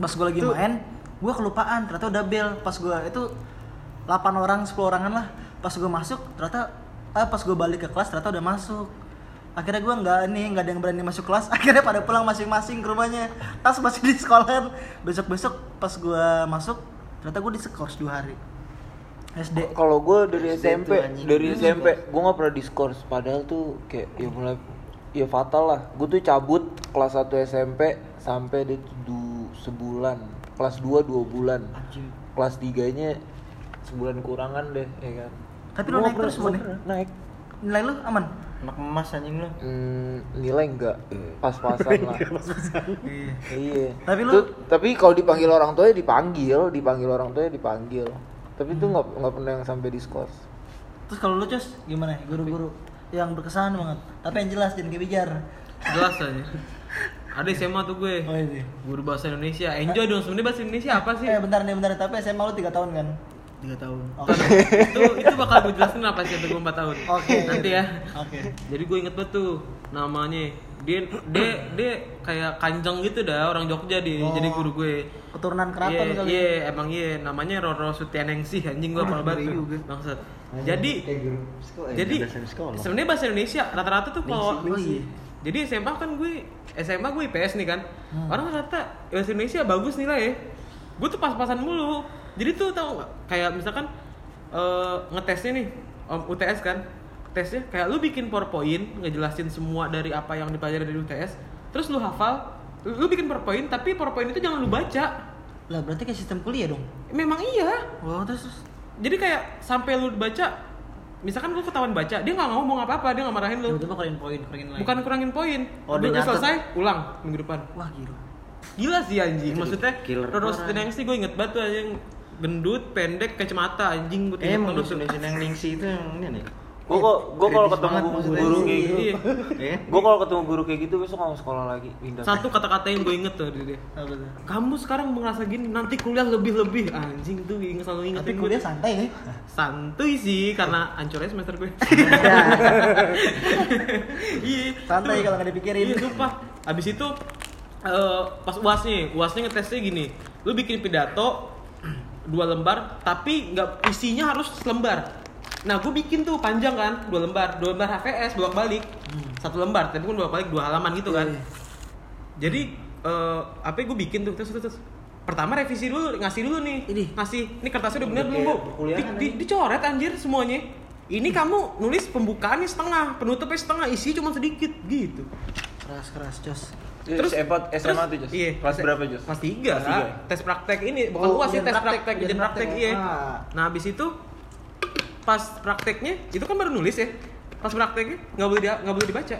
Pas gua lagi main, gua kelupaan ternyata udah bel. Pas gua itu 8 orang, 10 orangan lah. Pas gua masuk, ternyata ah, pas gua balik ke kelas ternyata udah masuk. Akhirnya gua nggak nih, nggak ada yang berani masuk kelas. Akhirnya pada pulang masing-masing ke rumahnya. Tas masih di sekolahan. Besok-besok pas gua masuk, ternyata gua diskors 2 hari. SD. Kalau gue dari SD SMP, dari SMP gue nggak pernah diskors. Padahal tuh kayak ya mulai ya fatal lah. Gue tuh cabut kelas 1 SMP sampai di du, sebulan. Kelas 2 dua bulan. Kelas 3 nya sebulan kurangan deh, ya kan. Tapi lu Gua naik terus pernah Naik. Nilai lu aman? Anak emas anjing lu. Hmm, nilai enggak pas-pasan lah. Iya. iya. Tapi lu- Tuh, tapi kalau dipanggil orang tuanya dipanggil, dipanggil orang tuanya dipanggil. Tapi itu nggak nggak pernah yang sampai diskors. Terus kalau lu Cus, gimana ya? Guru-guru yang berkesan banget. Tapi yang jelas jangan kayak bijar. Jelas aja. Ada SMA tuh gue. Oh iya. Guru bahasa Indonesia. Enjoy dong sebenarnya bahasa Indonesia apa sih? Eh bentar nih bentar tapi SMA lu 3 tahun kan? 3 tahun. Oke. itu itu bakal gue jelasin apa sih gue 4 tahun. Oke. Nanti ya. Oke. Jadi gue inget banget tuh namanya. Dia dia dia kayak kanjeng gitu dah orang Jogja dia. Oh. Jadi guru gue. Keturunan keraton Iya, kali. iya, emang iya namanya Roro Sutianingsih anjing gua apal banget. Bangsat. Jadi jadi sebenarnya bahasa Indonesia rata-rata tuh kalau jadi SMA kan gue SMA gue IPS nih kan. Orang rata bahasa Indonesia bagus nilai ya. Gue tuh pas-pasan mulu. Jadi tuh tau nggak kayak misalkan eh, ngetesnya nih om UTS kan. Tesnya kayak lu bikin PowerPoint ngejelasin semua dari apa yang dipelajari dari UTS. Terus lu hafal, lu lu bikin PowerPoint tapi PowerPoint itu jangan lu baca. Lah berarti kayak sistem kuliah dong. Memang iya. Oh, terus, terus. Jadi kayak sampai lu baca, misalkan lu ketahuan baca, dia nggak ngomong apa-apa, dia nggak marahin lu. tiba-tiba kurangin poin, kurangin lagi. Bukan kurangin poin. Oh, Udah nyatet. selesai, ulang minggu depan. Wah, gila. Gila sih anjing. Maksudnya parah. Sutianingsih sih gue inget banget tuh anjing gendut, pendek, kacamata anjing gue Eh, inget emang tuh. Indonesian yang Ningsi itu yang ini nih. Gue kok gue kalau ketemu guru, kayak gitu, Iya. Ya. gue kalau ketemu guru kayak gitu besok nggak mau sekolah lagi. Pindah. Satu kata-kata yang gue inget tuh dari dia. Apa tuh? Kamu sekarang merasa gini, nanti kuliah lebih-lebih anjing tuh inget selalu ingetin Tapi gue. kuliah santai ya. santuy sih karena hancurnya semester gue. Iya. Santai kalau nggak dipikirin. Iya sumpah. Abis itu eh, pas uas nih, uasnya ngetesnya gini. Lu bikin pidato dua lembar, tapi nggak isinya harus selembar. Nah, gue bikin tuh panjang kan, dua lembar, dua lembar HVS bolak balik, satu lembar, tapi kan bolak balik dua halaman gitu kan. Iya. Jadi eh, apa gue bikin tuh terus terus, terus. Pertama revisi dulu, ngasih dulu nih. Ini. Ngasih, ini kertasnya udah bener belum, Bu? Di, di- dicoret anjir semuanya. Ini kamu nulis pembukaannya setengah, penutupnya setengah, isi cuma sedikit gitu. Keras keras, Cus. Terus SMA, SMA tuh Jos? Iya. Kelas berapa Jos? Kelas 3 Kelas tiga. Tes praktek ini bukan Oh, uas sih tes praktek, praktek, ujian ujian praktek, praktek, iya. ah. Nah, habis itu pas prakteknya itu kan baru nulis ya. Pas prakteknya nggak boleh dia nggak boleh dibaca.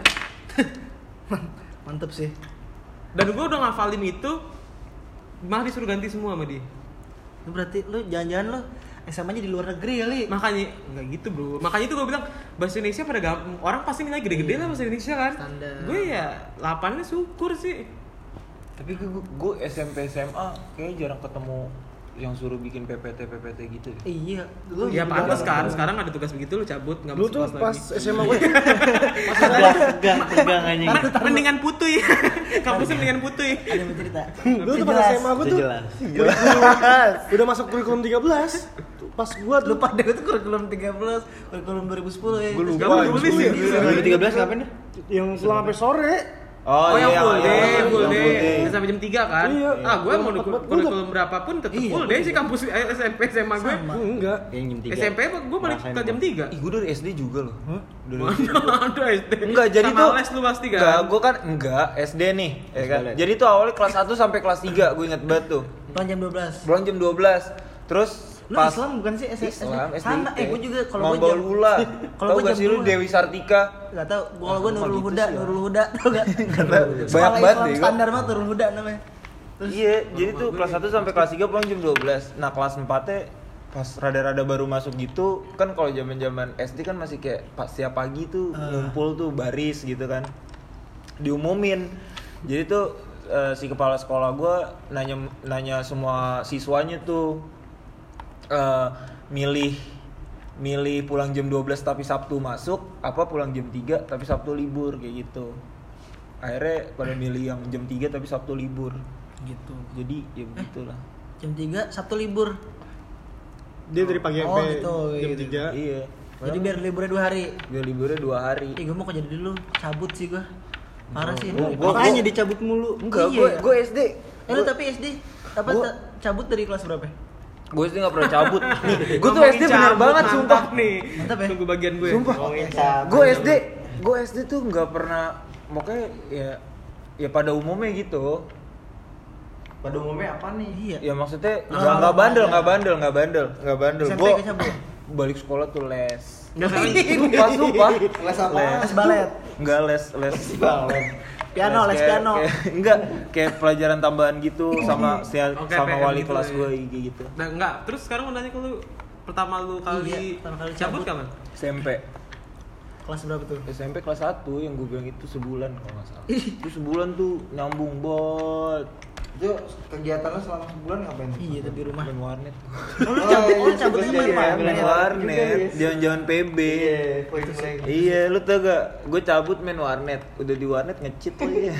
Mantep sih. Dan gue udah ngafalin itu malah disuruh ganti semua sama dia. Lu berarti lu jangan-jangan lu SMA-nya di luar negeri kali. Makanya nggak gitu bro. Makanya itu gue bilang bahasa Indonesia pada gampang. Orang pasti nilai gede-gede lah bahasa Indonesia kan. Standar. Gue ya 8 syukur sih. Tapi gue, gue SMP SMA kayaknya jarang ketemu yang suruh bikin PPT PPT gitu. Iya, lu Ya pantas kan. Sekarang ada tugas begitu lu cabut nggak masuk tuh kelas pas lagi. SMA gue Tegang, tegang, tegang anjing. Men- mendingan putuy. Kampusnya mendingan putuy. Ada mau cerita. Dulu tuh pas. SMA gue tuh Jelas. udah masuk kurikulum 13 Pas gua tuh Lupa deh itu kurikulum 13, kurikulum 2010 ya. Gua lupa. Kamu nulis ya? 2013 kapan ya? yang pulang sampai sore Oh, yang full iya, day, iya, full yang day. Sampai jam 3 kan? Iya. Ah, gue mau kurikulum berapapun tetap Iya, full day sih kampus eh, SMP SMA gue. Sama. enggak Yang jam 3. SMP gue balik ke jam 3. Ih, gue dari SD juga loh. Dari Mana SD? Enggak, jadi Sama tuh les lu pasti kan? Enggak, gue kan enggak SD nih, ya kan. Jadi tuh awalnya kelas 1 sampai kelas 3, gue inget banget tuh. Pulang jam 12. Pulang jam 12. Terus Lu pas Islam bukan sih SD? Islam, Sama, eh gue juga kalau gue jam Hula. Kalau Tahu gue sih lu. Dewi Sartika? Gak tau, kalau gue Nurul gitu Huda, sih ya. Nurul Huda, tau gak? Banyak banget deh, gua. Standar banget Nurul Huda namanya. Iya, jadi tuh kelas 1 sampai kelas 3 pulang jam 12. Nah, kelas 4 nya pas rada-rada baru masuk gitu kan kalau zaman-zaman SD kan masih kayak pas siap pagi tuh Ah. ngumpul tuh baris gitu kan diumumin jadi tuh eh, si kepala sekolah gua nanya nanya semua siswanya tuh eh, milih milih pulang jam 12 tapi Sabtu masuk apa pulang jam 3 tapi Sabtu libur kayak gitu. Akhirnya pada milih yang jam 3 tapi Sabtu libur. Gitu. Jadi ya begitulah. Jam 3 Sabtu libur. Dia dari pagi Oh, sampai gitu, jam gitu. 3. iya. Jadi biar liburnya dua hari. Biar liburnya dua hari. Ih, gue mau kerja dulu. Cabut sih gue parah sih. Gua- gua- makanya gua- jadi cabut mulu. Enggak Iya. gue gue SD eh lu tapi SD apa Gua- cabut dari kelas berapa gue SD nggak pernah cabut gue tuh SD bener banget mantap sumpah nih. Mantap ya? Tunggu bagian gue. Sumpah. gue SD gue SD tuh nggak pernah pokoknya ya ya pada umumnya gitu Pada umumnya apa nih? iya ya maksudnya Ah, nggak nggak bandel nggak bandel nggak bandel nggak bandel gue balik sekolah tuh les Nggak sumpah sumpah Les apa? les balet nggak les les piano les kayak- piano kayak- enggak kayak pelajaran tambahan gitu sama Oke, sama PM wali gitu kelas ya. gue gitu Nah, enggak. Terus sekarang mau nanya ke lu pertama lu kali, Iya, kali cabut cabut. kapan? SMP kelas berapa tuh SMP kelas 1 yang gue bilang itu sebulan kalau nggak salah itu sebulan tuh nyambung bot Itu kegiatan lo selama sebulan ngapain? iya tuh di rumah main warnet oh, lu cabut oh, cabutnya main Iya, warnet main warnet jangan-jangan PB poin-poin. Iya, lu tau gak? Gue cabut main warnet, udah di warnet ngecit lagi.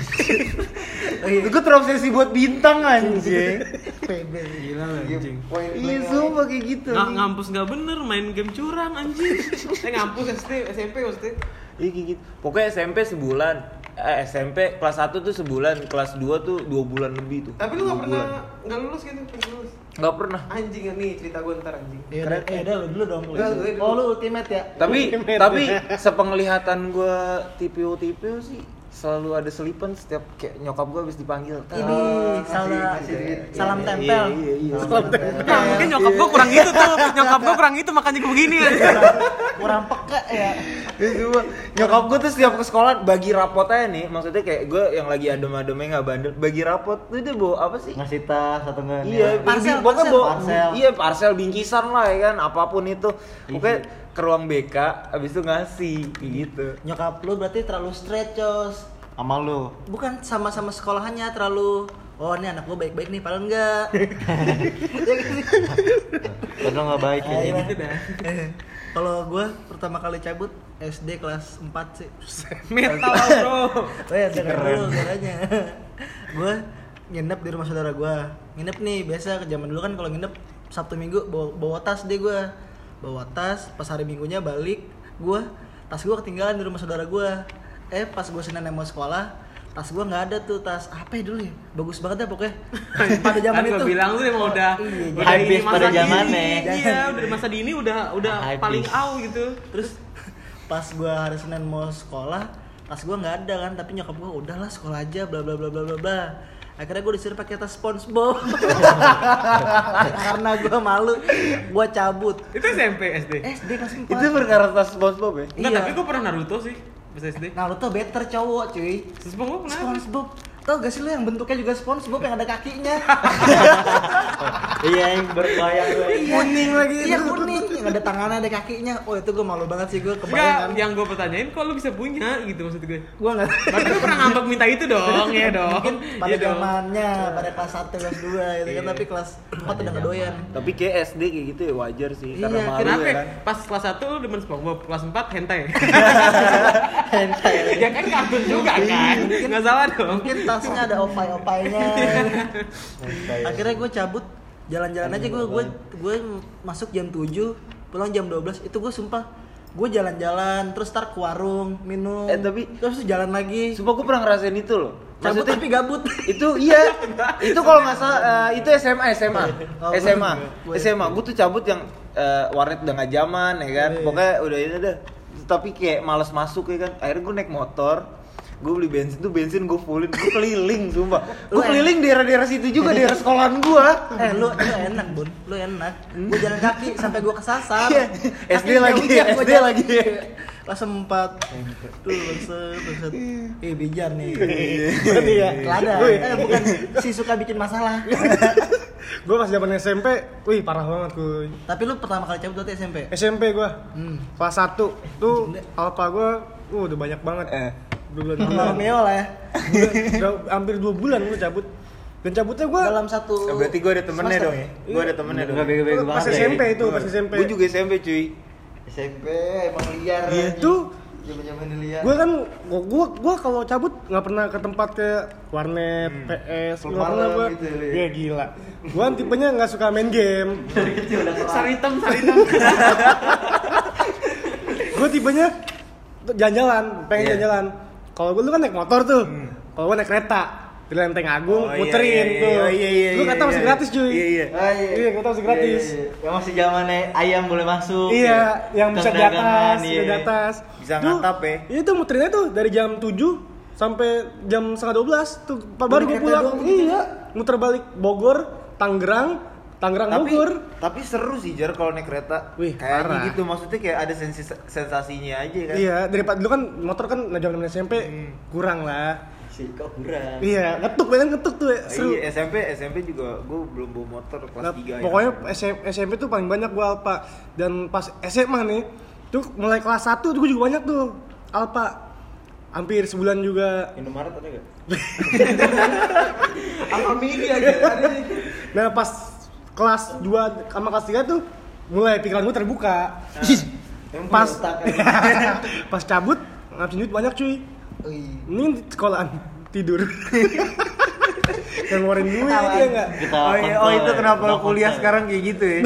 gue terobsesi buat bintang anjing. PB Gila anjing. Iya, sumpah kayak gitu. Ngampus nggak bener main game curang anjing. eh ngampus SD SMP maksudnya. Iya kayak gitu. Pokoknya SMP sebulan. Eh, SMP kelas 1 tuh sebulan, kelas 2 tuh dua bulan lebih tuh. Tapi lu nggak Dua pernah bulan. nggak lulus gitu, nggak lulus. Nggak pernah. Anjing nih cerita gue ntar anjing. Iya, udah, eh, udah lu dulu dong lu. Udah, lu dulu. Oh, lu ultimate ya? Tapi tapi sepenglihatan gue TPO TPO sih selalu ada selipan setiap kayak nyokap gue habis dipanggil. Ini salah salam Iya, tempel. iya, iya. Salam tempel. Nah, mungkin nyokap gue kurang gitu tuh. Nyokap gue kurang itu makanya gue begini. Kurang peka ya. Itu mah, nyokap gue tuh setiap ke sekolah bagi rapot aja nih maksudnya kayak gue yang lagi adem-ademnya nggak bandel bagi rapot tuh dia bawa apa sih Ngasih tas atau enggak? iya Parcel, pokoknya parcel, bawa iya parcel bingkisan lah ya kan apa pun itu pokoknya ke ruang BK abis itu ngasih gitu Nyokap lu berarti terlalu straight, Cos. Sama lu. Bukan sama-sama sekolahannya terlalu Oh ini anak gua baik-baik nih, padahal enggak. Ya sih? Padahal nggak baik ya. Gitu dah. Eh, Kalau gua pertama kali cabut SD kelas 4 sih. Metal bro. Oh ya, dulu caranya. gua nginep di rumah saudara gua. Nginep nih, biasa ke zaman dulu kan kalau nginep Sabtu Minggu bawa, bawa tas deh gua. Bawa tas, pas hari Minggunya balik, gua tas gua ketinggalan di rumah saudara gua. Eh, pas gua Senin mau sekolah, tas gua nggak ada tuh tas. Apa ya dulu ya? Bagus banget ya pokoknya. Pada zaman Kan itu. gue bilang lu emang udah Iya, udah ini masa pada zamannya. Iya, udah masa dini udah udah paling out gitu. terus pas gua hari Senin mau sekolah tas gua nggak ada kan tapi nyokap gua udahlah sekolah aja bla bla bla bla bla bla akhirnya gua disuruh pakai tas SpongeBob karena gua malu gua cabut Itu SMP SD. SD kelas 4 itu perkara tas SpongeBob ya Enggak, iya. tapi gue pernah Naruto sih pas SD. Naruto better cowok cuy gue kenapa? SpongeBob tau gak sih lu yang bentuknya juga SpongeBob yang ada kakinya Iya yang berbayang gue. kuning lagi iya kuning yang ada tangannya ada kakinya oh itu gua malu banget sih gua Enggak, kebayang kan yang gue pertanyain kok lu bisa punya gitu maksud gue. gua nggak Berarti lu pernah ngambek minta itu dong, ya dong. mungkin pada Iya dong. zamannya pada kelas 1 kelas 2 gitu kan Iya. tapi kelas 4 udah ngedoyan tapi kayak SD kayak gitu ya wajar sih Iya, karena malu Kenapa? ya ya? kan Pas kelas 1 lu demen SpongeBob, kelas 4 hentai. hentai ya kan kartun juga kan. Enggak salah dong. mungkin tasnya ada opai-opainya akhirnya gue cabut jalan-jalan aja gue gue gue masuk jam 7 pulang jam 12 itu gue sumpah gue jalan-jalan terus tar ke warung minum Eh, tapi- terus jalan lagi. Sumpah gue pernah ngerasain itu loh. Cabut tapi gabut. itu iya itu kalau nggak salah eh, itu SMA SMA Oh, SMA gue- SMA gue tuh cabut yang eh, warnet udah nggak zaman ya kan? Iya. pokoknya udah ini deh tapi kayak males masuk ya kan? Akhirnya gue naik motor gue beli bensin tuh bensin gue fullin gue keliling sumpah gue keliling daerah-daerah situ juga daerah sekolahan gue eh lu lu enak bun lu enak gue jalan kaki sampai gue kesasar Iya. SD lagi, SD jalan. lagi. kelas 4 tuh bangsat bangsat eh bijar nih Iya. berarti ya kelada eh bukan si suka bikin masalah gue pas zaman SMP, wih parah banget kuy. tapi lu pertama kali cabut berarti SMP SMP gue, hmm. kelas 1 tuh alpha gue, uh, udah banyak banget. Eh. Dua bulan Sama bulan. Romeo lah ya udah hampir dua bulan gue cabut. Dan cabutnya gua dalam satu Oh, berarti gue ada temennya semester. dong ya? Gue ada temennya dong. Enggak bego-bego pas. SMP itu, pas SMP. Gue juga SMP cuy. SMP emang liar. Iya. Zaman-zaman liar. Gue kan gua gua, gua kalau cabut nggak pernah ke tempat kayak warnet, PS, Klub nggak pernah gua. gitu ya. Iya gila. Gua kan tipenya nggak suka main game. dari kecil udah. Saritem, saritem. gue tipenya jalan-jalan, pengen Iya. jalan-jalan. Kalau gue lu kan naik motor tuh, kalau gue naik kereta di Lenteng Agung, Oh, iya, muterin iya, iya, tuh. oh, iya, iya, lu iya, kata masih iya. gratis cuy. Iya, iya. Ah, Iya, kereta masih gratis. Iya, iya. Yang masih zamannya ayam boleh masuk. Iya, yang Tukang bisa di atas, iya. bisa di atas. Bisa Tuh, ngantap ya. Iya tuh muterinnya tuh dari jam 7 sampai jam setengah 12 tuh baru gue pulang. gitu Iya, muter balik Bogor, Tangerang, Tangerang Tapi Bogor. tapi seru sih Jar kalau naik kereta. Wih, Kayaknya gitu maksudnya kayak ada sensi- sensasinya aja kan. Iya, daripada dulu kan motor kan nah, zaman SMP Hmm. kurang lah. Si kok kurang. Iya, ngetuk banget ngetuk tuh ya. Seru. Iya, SMP SMP juga gue belum bawa motor kelas Nah, 3 pokoknya SM- SMP tuh paling banyak gua Alpa dan pas SMA nih tuh mulai kelas 1 tuh gua juga banyak tuh Alpa hampir sebulan juga Indomaret ada gak? Aja? Ada nih. nah pas kelas 2 sama kelas 3 tuh mulai pikiran gua terbuka. Emang pas kan? pas cabut ngabisin duit banyak cuy. Ini di sekolahan tidur. Yang ngeluarin duit ya enggak Kita Oh, iya, oh itu kenapa kuliah sekarang kayak gitu ya?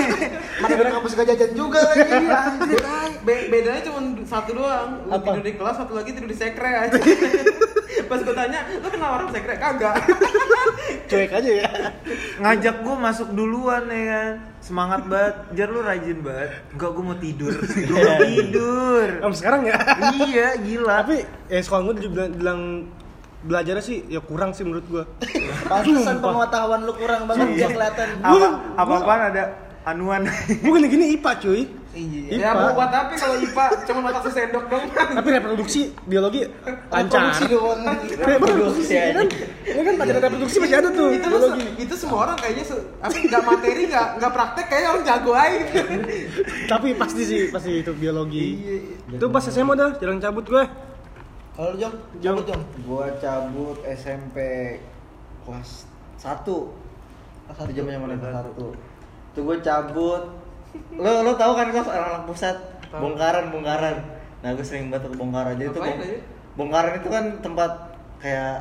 mana kampus gak jajan juga lagi Be- bedanya cuma satu doang. Lu Apa? tidur di kelas, satu lagi tidur di sekre aja. Pas gue tanya, lu kenal orang sekre? Kagak. cuek aja ya. Ngajak gue masuk duluan ya kan. Semangat banget, Jar lu rajin banget. Enggak, gue mau tidur. Gue mau tidur. Sampai sekarang ya? Iya, gila. Tapi ya sekolah gua juga bilang, bilang belajarnya sih ya kurang sih menurut gua. Pantesan pengetahuan lu kurang banget gak kelihatan. Apa, apa-apaan ada anuan gua gini-gini IPA cuy. Iya Ya mau buat apa kalau IPA cuma otak sesendok dong. tapi reproduksi biologi lancar. Reproduksi doang reproduksi ya kan? Ya. Kan? Pelajaran reproduksi masih ada tuh itu biologi. se- itu semua orang kayaknya se- apa nggak materi nggak nggak praktek kayak orang jago aja. Gitu. tapi pasti sih pasti itu biologi. Iya, itu pas SMA dah jarang cabut gue. Kalau Jom. cabut jom. Gua cabut SMP kelas 1 Kelas 1 zaman zaman kelas 1 Tuh gua cabut. Lo lo tahu kan kelas anak-anak pusat? Bongkaran bongkaran. Nah gue sering banget ke bongkaran Jadi tuh bong- aja? bongkaran itu kan tempat kayak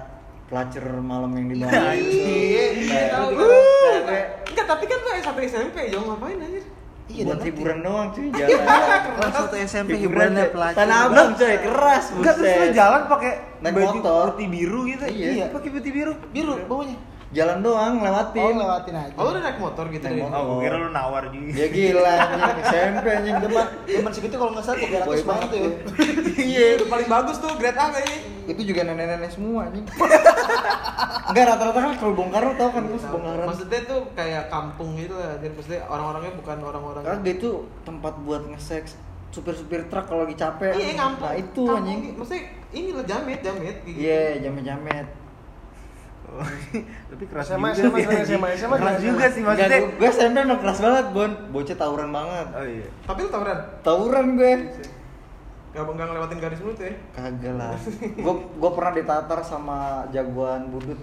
pelacur malam yang di bawah. Iya, iya, iya, tahu. Nah, kayak Enggak, tapi kan lu S1 SMP, jong ngapain aja? iya buat hiburan doang cuy jalan. Kelas satu SMP hiburan hiburannya cuy. pelacur Tanah Abang coy keras Enggak, terus buset. jalan pakai Naik baju motor. putih biru gitu? Iya. pakai putih biru biru. bawahnya jalan doang oh lewatin lewatin aja Oh, lu udah naik motor gitu Naik motor. Oh, gue kira lu nawar juga ya gila anjing SMP anjing Zaman zaman segitu kalau nggak salah 300 Boy banget tuh ya. Iya, udah paling bagus tuh grade A kayaknya. itu juga nenek-nenek semua anjing enggak rata-rata kan kalau bongkar lo tau kan gue bongkaran Maksudnya tuh kayak kampung gitu lah. Jadi maksudnya orang-orangnya bukan orang-orang karena dia itu tempat buat nge-sex supir-supir truk kalau lagi capek Iya, kampung. nah itu anjing. Maksudnya ini lah jamet, jamet gitu. iya jamet-jamet Tapi keras SMA, juga SMA, sih, SMA. SMA, Keras juga sih maksudnya. gue, gue SMP emang keras banget bon. Bocah tawuran banget. Oh iya. Tapi lu tawuran? tawuran gue. Gak nggak ngelewatin garis mulut ya? kagak lah. Gue gue pernah ditatar sama jagoan budut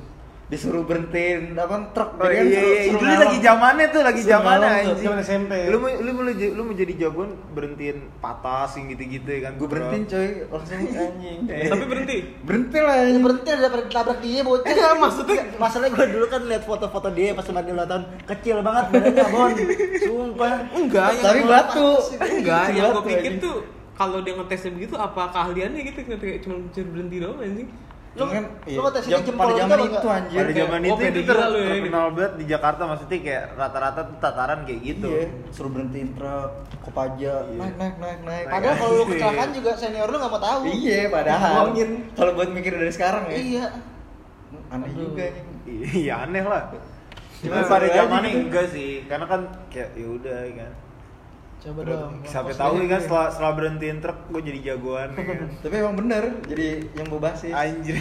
disuruh berhentiin apa truk Oh Jadi kan iya iya, suruh itu ngalong. lagi zamannya tuh, lagi zamannya anjing. Zaman SMP. Lu mau lu mau lu mau jadi jagoan berhentiin patas yang gitu-gitu ya kan. gue berhentiin coy langsung anjing Tapi berhenti. berhenti lah Ya berhenti daripada ditabrak dia bocah. Enggak, maksudnya- masalahnya gue dulu kan lihat foto-foto dia pas umur 5 tahun kecil banget badannya Bon. Sumpah. Enggak, tapi batu Enggak, yang gue pikir tuh kalau dia ngetesnya begitu apa keahliannya gitu kayak cuma cuma berhenti doang anjing. Lu lu iya, ngetes ini jam- jempol pada zaman itu enggak? anjir Pada zaman itu itu lu ya, terkenal banget di Jakarta maksudnya kayak rata-rata tuh tataran kayak gitu. Iya, suruh berhentiin truk, kopaja, naik naik naik naik. Padahal kalau lu kecelakaan juga senior lu nggak mau tahu. Iya, padahal. Ngomongin. Kalau buat mikir dari sekarang ya. Iya. Aneh juga nih. Iya aneh lah. Cuma pada zamannya gitu. enggak sih, karena kan kayak ya udah ya kan. Coba dong. Sampai tahu ya kan setelah setelah berhentiin truk gue jadi jagoan. ya kan. Tapi emang bener, jadi yang mau basis. Anjir.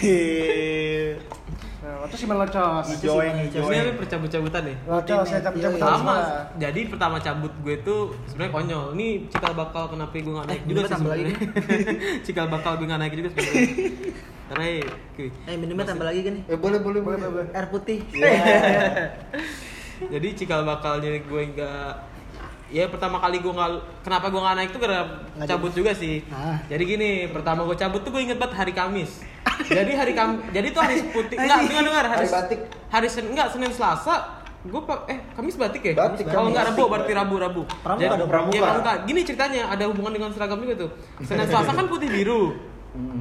nah terus gimana cos yang hijau. Ini ada percabut-cabutan nih. cos saya cabut cabut Iya, iya. Sama, jadi pertama cabut gue tuh sebenarnya konyol. Ini cikal bakal kenapa gue gak naik Eh, juga sih tambah lagi. sebenarnya. cikal bakal gue gak naik juga sebenarnya. Rai, kuy. Eh minumnya tambah lagi gini. Eh boleh boleh boleh. Air putih. Jadi cikal bakalnya gue nggak ya pertama kali gue nggak kenapa gue nggak naik tuh karena Nggak cabut juga sih Ah. jadi gini pertama gue cabut tuh gue inget banget hari Kamis jadi hari Kam jadi tuh hari putih enggak dengar dengar hari, Hari batik. hari Sen enggak Senin Selasa gue pak eh Kamis batik ya Batik, kalau Kamis. enggak Rabu berarti Rabu Rabu Pramuka Jadi- dong, pramuka. ya pramuka gini ceritanya ada hubungan dengan seragam juga tuh Senin Selasa kan putih biru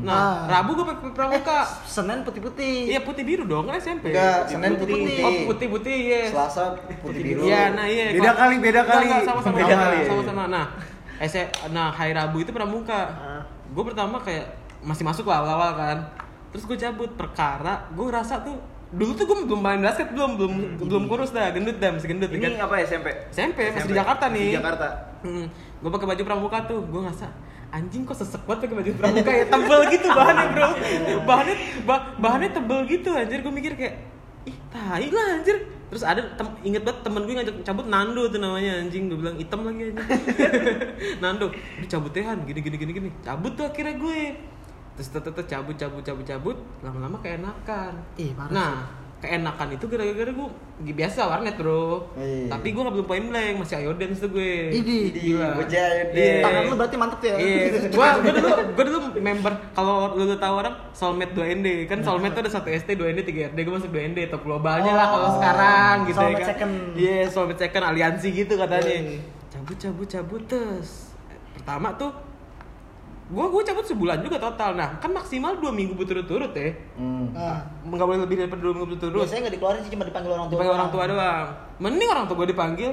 nah Ah. Rabu gue pakai pramuka Senin putih-putih. Iya putih biru dong kan SMP Enggak, Senin putih. Oh putih putih yes Selasa putih biru. Iya, nah iya. Beda kali, beda kali. enggak, sama-sama. Beda kali, iya. Sama-sama. Nah, ese, nah hari Rabu itu pramuka. Ah. Gue pertama kayak masih masuk lah awal-awal kan. Terus gue cabut perkara, gue ngerasa tuh dulu tuh gue belum main basket belum belum belum kurus dah gendut dah masih gendut Ini kan apa SMP? SMP, masih di Jakarta nih. Di Jakarta. Hmm, gue pakai baju pramuka tuh, gue ngerasa anjing kok sesek banget pakai baju pramuka ya? Tebel gitu bahannya bro. Bahannya ba- bahannya tebel gitu anjir. Gue mikir kayak ih tai lah anjir. Terus ada tem inget banget temen gue ngajak cabut Nando tuh namanya anjing. Gue bilang hitam lagi anjing. Nando dicabut tehan gini gini gini gini. Cabut tuh akhirnya gue. Terus tetep cabut cabut cabut cabut. Lama-lama keenakan. Ih, parah nah keenakan itu gara-gara gue biasa warnet bro Iya. tapi gue gak belum point blank masih ayo dance tuh gue Idi. Gila. Bocah ayo dance. Iya. Tangan lu berarti mantep ya. Iya, gua gua dulu gua dulu member kalau lu, lu tahu orang Soulmate 2 ND kan Soulmate tuh ada 1 ST 2 ND 3 RD gua masuk 2 ND top globalnya lah kalau Oh, sekarang gitu Soulmate ya kan. second. Iya, Soulmate second aliansi gitu katanya. Iya, iya. Cabut cabut cabut terus. Pertama tuh gua gua cabut sebulan juga total. Nah, kan maksimal 2 minggu berturut-turut ya. Hmm. Nah, Enggak boleh lebih daripada 2 minggu berturut-turut. biasanya nggak dikeluarin sih cuma dipanggil orang tua. Dipanggil orang tua doang. Mending orang tua gue dipanggil